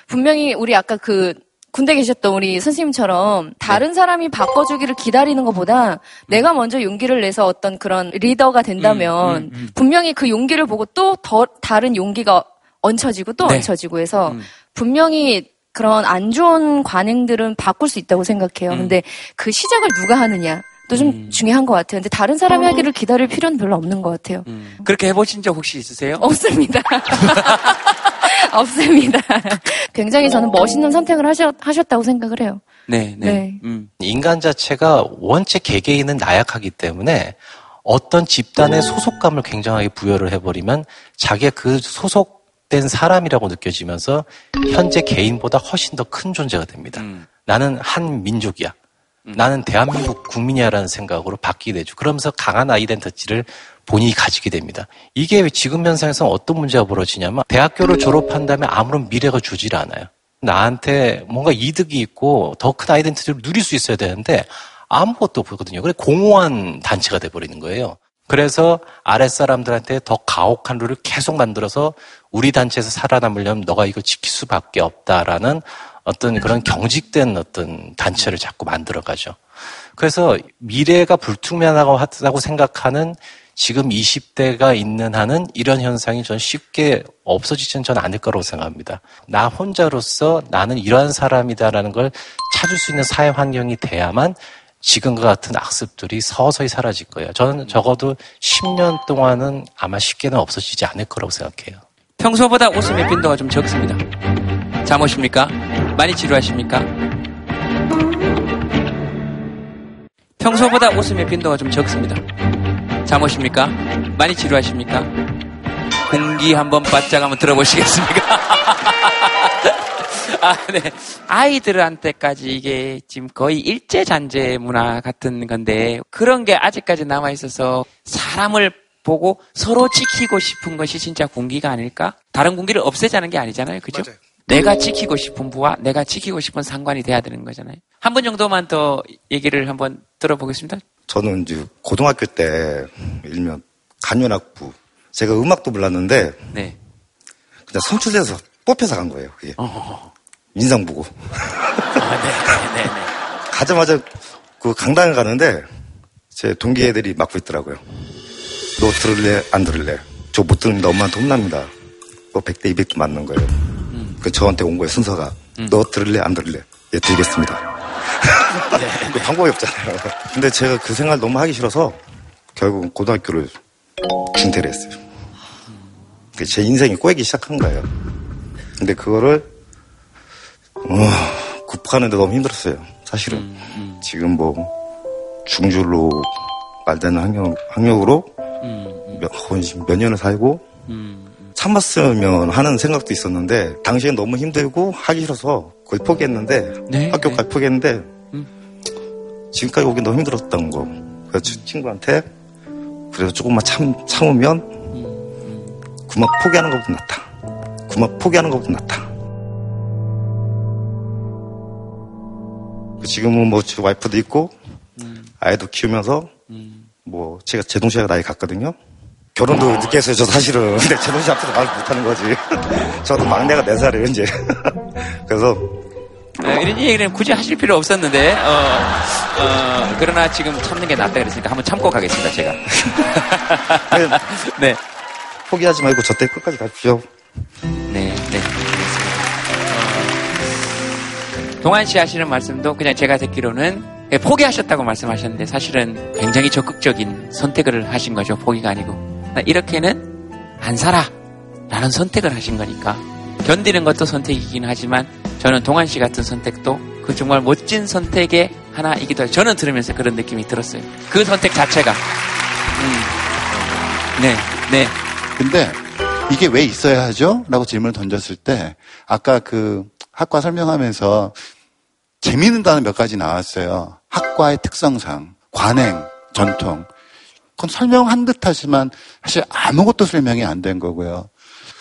Speaker 16: 분명히 우리 아까 그 군대 계셨던 우리 선생님처럼 다른 사람이 바꿔주기를 기다리는 것보다 내가 먼저 용기를 내서 어떤 그런 리더가 된다면
Speaker 1: 음, 음, 음.
Speaker 16: 분명히 그 용기를 보고 또 더 다른 용기가 얹혀지고 또
Speaker 1: 네.
Speaker 16: 얹혀지고 해서 분명히 그런 안 좋은 관행들은 바꿀 수 있다고 생각해요. 근데 그 시작을 누가 하느냐. 또좀 중요한 것 같아요. 근데 다른 사람이 하기를 기다릴 필요는 별로 없는 것 같아요.
Speaker 1: 그렇게 해보신 적 혹시 있으세요?
Speaker 16: 없습니다. 없습니다. 굉장히 저는 멋있는 선택을 하셨, 하셨다고 생각을 해요.
Speaker 1: 네, 네.
Speaker 16: 네.
Speaker 1: 음.
Speaker 11: 인간 자체가 원체 개개인은 나약하기 때문에 어떤 집단의 소속감을 굉장하게 부여를 해버리면 자기가 그 소속된 사람이라고 느껴지면서 현재 개인보다 훨씬 더 큰 존재가 됩니다. 나는 한 민족이야. 나는 대한민국 국민이야라는 생각으로 바뀌게 되죠. 그러면서 강한 아이덴티티를 본인이 가지게 됩니다. 이게 지금 현상에서 어떤 문제가 벌어지냐면 대학교를 졸업한 다음에 아무런 미래가 주질 않아요. 나한테 뭔가 이득이 있고 더 큰 아이덴티티를 누릴 수 있어야 되는데 아무것도 없거든요. 그래 공허한 단체가 돼버리는 거예요. 그래서 아랫사람들한테 더 가혹한 룰을 계속 만들어서 우리 단체에서 살아남으려면 너가 이거 지킬 수밖에 없다라는 어떤 그런 경직된 어떤 단체를 자꾸 만들어가죠. 그래서 미래가 불투명하다고 생각하는 지금 20대가 있는 한은 이런 현상이 전 쉽게 없어지지는 전 않을 거라고 생각합니다. 나 혼자로서 나는 이러한 사람이다라는 걸 찾을 수 있는 사회 환경이 돼야만 지금과 같은 악습들이 서서히 사라질 거예요. 저는 적어도 10년 동안은 아마 쉽게는 없어지지 않을 거라고 생각해요.
Speaker 1: 평소보다 웃음의 빈도가 좀 적습니다. 잠 오십니까? 많이 지루하십니까? 평소보다 웃음의 빈도가 좀 적습니다. 잠오십니까? 많이 지루하십니까? 공기 한번 바짝 한번 들어보시겠습니까? 아, 네. 아이들한테까지 이게 지금 거의 일제잔재 문화 같은 건데 그런 게 아직까지 남아있어서 사람을 보고 서로 지키고 싶은 것이 진짜 공기가 아닐까? 다른 공기를 없애자는 게 아니잖아요. 그죠?
Speaker 25: 맞아요.
Speaker 1: 내가 지키고 싶은 부와 내가 지키고 싶은 상관이 돼야 되는 거잖아요. 한분 정도만 더 얘기를 한번 들어보겠습니다.
Speaker 26: 저는 이제 고등학교 때 일명 간현악부 제가 음악도 몰랐는데
Speaker 1: 네.
Speaker 26: 그냥 성출돼서 뽑혀서 간 거예요. 그게 인상 보고
Speaker 1: 네,
Speaker 26: 가자마자 그 강당에 가는데 제 동기 애들이 맡고 있더라고요. 너 들을래 안 들을래? 저못 들으면 엄마한테 혼납니다. 뭐 100대 200도 맞는 거예요. 그 저한테 온 거예요 순서가. 너 들을래 안 들을래? 예 들겠습니다. 그 방법이 없잖아요. 근데 제가 그 생활 너무 하기 싫어서 결국 고등학교를 중퇴를 했어요. 그제 인생이 꼬이기 시작한 거예요. 근데 그거를 어, 극복하는데 너무 힘들었어요. 사실은 지금 뭐 중줄로 말되는 학력, 학력으로 몇, 거의 몇 년을 살고 참았으면 하는 생각도 있었는데 당시엔 너무 힘들고 하기 싫어서 거의 포기했는데
Speaker 1: 네,
Speaker 26: 학교까지 포기했는데 지금까지 오기 너무 힘들었던 거 그래서 친- 친구한테 그래서 조금만 참, 참으면 그만 포기하는 것보다 낫다 그만 포기하는 것보다 낫다 지금은 뭐제 와이프도 있고 아이도 키우면서 뭐 제가 제 동생이랑 나이 같거든요. 결혼도 늦게 했어요. 저 사실은. 근데 제 동생 앞에서 말 못하는 거지. 저도 막내가 4살이에요 이제. 그래서
Speaker 1: 네, 이런 얘기는 굳이 하실 필요 없었는데, 어, 어, 그러나 지금 참는 게 낫다 그랬으니까 한번 참고 가겠습니다, 제가. 네.
Speaker 26: 포기하지 말고 저 때 끝까지 가십시오.
Speaker 1: 네, 네. 어, 동환 씨 하시는 말씀도 그냥 제가 듣기로는 예, 포기하셨다고 말씀하셨는데 사실은 굉장히 적극적인 선택을 하신 거죠. 포기가 아니고. 나 이렇게는 안 살아. 라는 선택을 하신 거니까. 견디는 것도 선택이긴 하지만 저는 동환 씨 같은 선택도 그 정말 멋진 선택의 하나이기도 해요. 저는 들으면서 그런 느낌이 들었어요. 그 선택 자체가. 음. 네, 네.
Speaker 10: 근데 이게 왜 있어야 하죠? 라고 질문을 던졌을 때 아까 그 학과 설명하면서 재미있는 단어 몇 가지 나왔어요. 학과의 특성상, 관행, 전통. 그건 설명한 듯 하지만 사실 아무것도 설명이 안 된 거고요.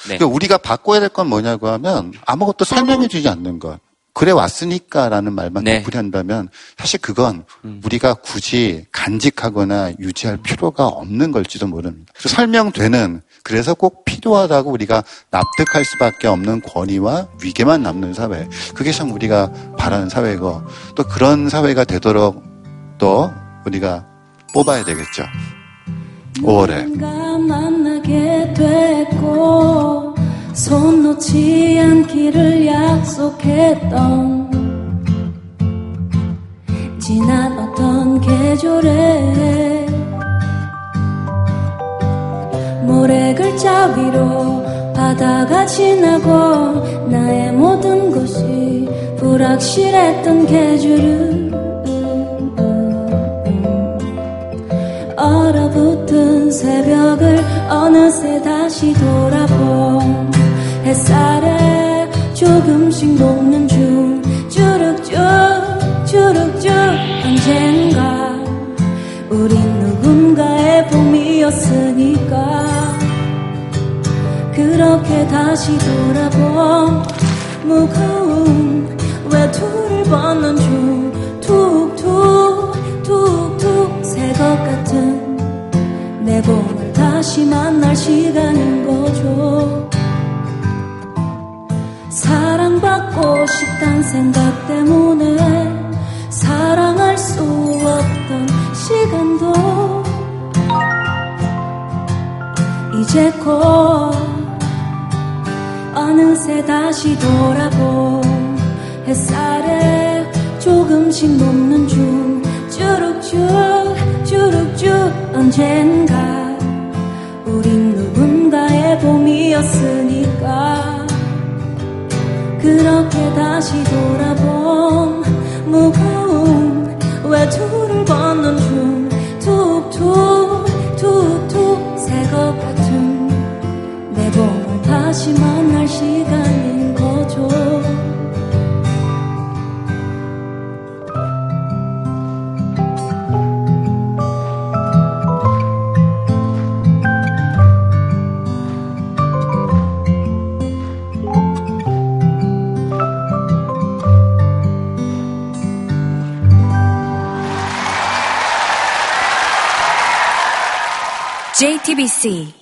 Speaker 1: 네.
Speaker 10: 그러니까 우리가 바꿔야 될 건 뭐냐고 하면 아무것도 설명해 주지 않는 것. 그래 왔으니까라는 말만
Speaker 1: 네.
Speaker 10: 되풀이한다면 사실 그건 우리가 굳이 간직하거나 유지할 필요가 없는 걸지도 모릅니다. 그래서 설명되는 그래서 꼭 필요하다고 우리가 납득할 수밖에 없는 권위와 위계만 남는 사회. 그게 참 우리가 바라는 사회고 또 그런 사회가 되도록 또 우리가 뽑아야 되겠죠. 5월에
Speaker 15: 누가 만나게 됐고 손 놓지 않기를 약속했던 지난 어떤 계절에 모래 글자 위로 바다가 지나고 나의 모든 것이 불확실했던 계절을. 얼어붙은 새벽을 어느새 다시 돌아본 햇살에 조금씩 녹는 중. 주룩쭉 주룩쭉 언젠가 우린 누군가의 봄이었으니까. 그렇게 다시 돌아본 무거운 외투를 벗는 중. 툭툭 툭툭 새것 같 내 봄을 다시 만날 시간인 거죠. 사랑받고 싶단 생각 때문에 사랑할 수 없던 시간도 이제 곧 어느새 다시 돌아본 햇살에 조금씩 녹는 중. 쭈룩쭈 쭈룩쭈 언젠가 우린 누군가의 봄이었으니까. 그렇게 다시 돌아본 무거운 외투를 벗는 중 툭툭 툭툭 새것 같은 내 봄을 다시 만날 시간인 거죠
Speaker 27: TBC.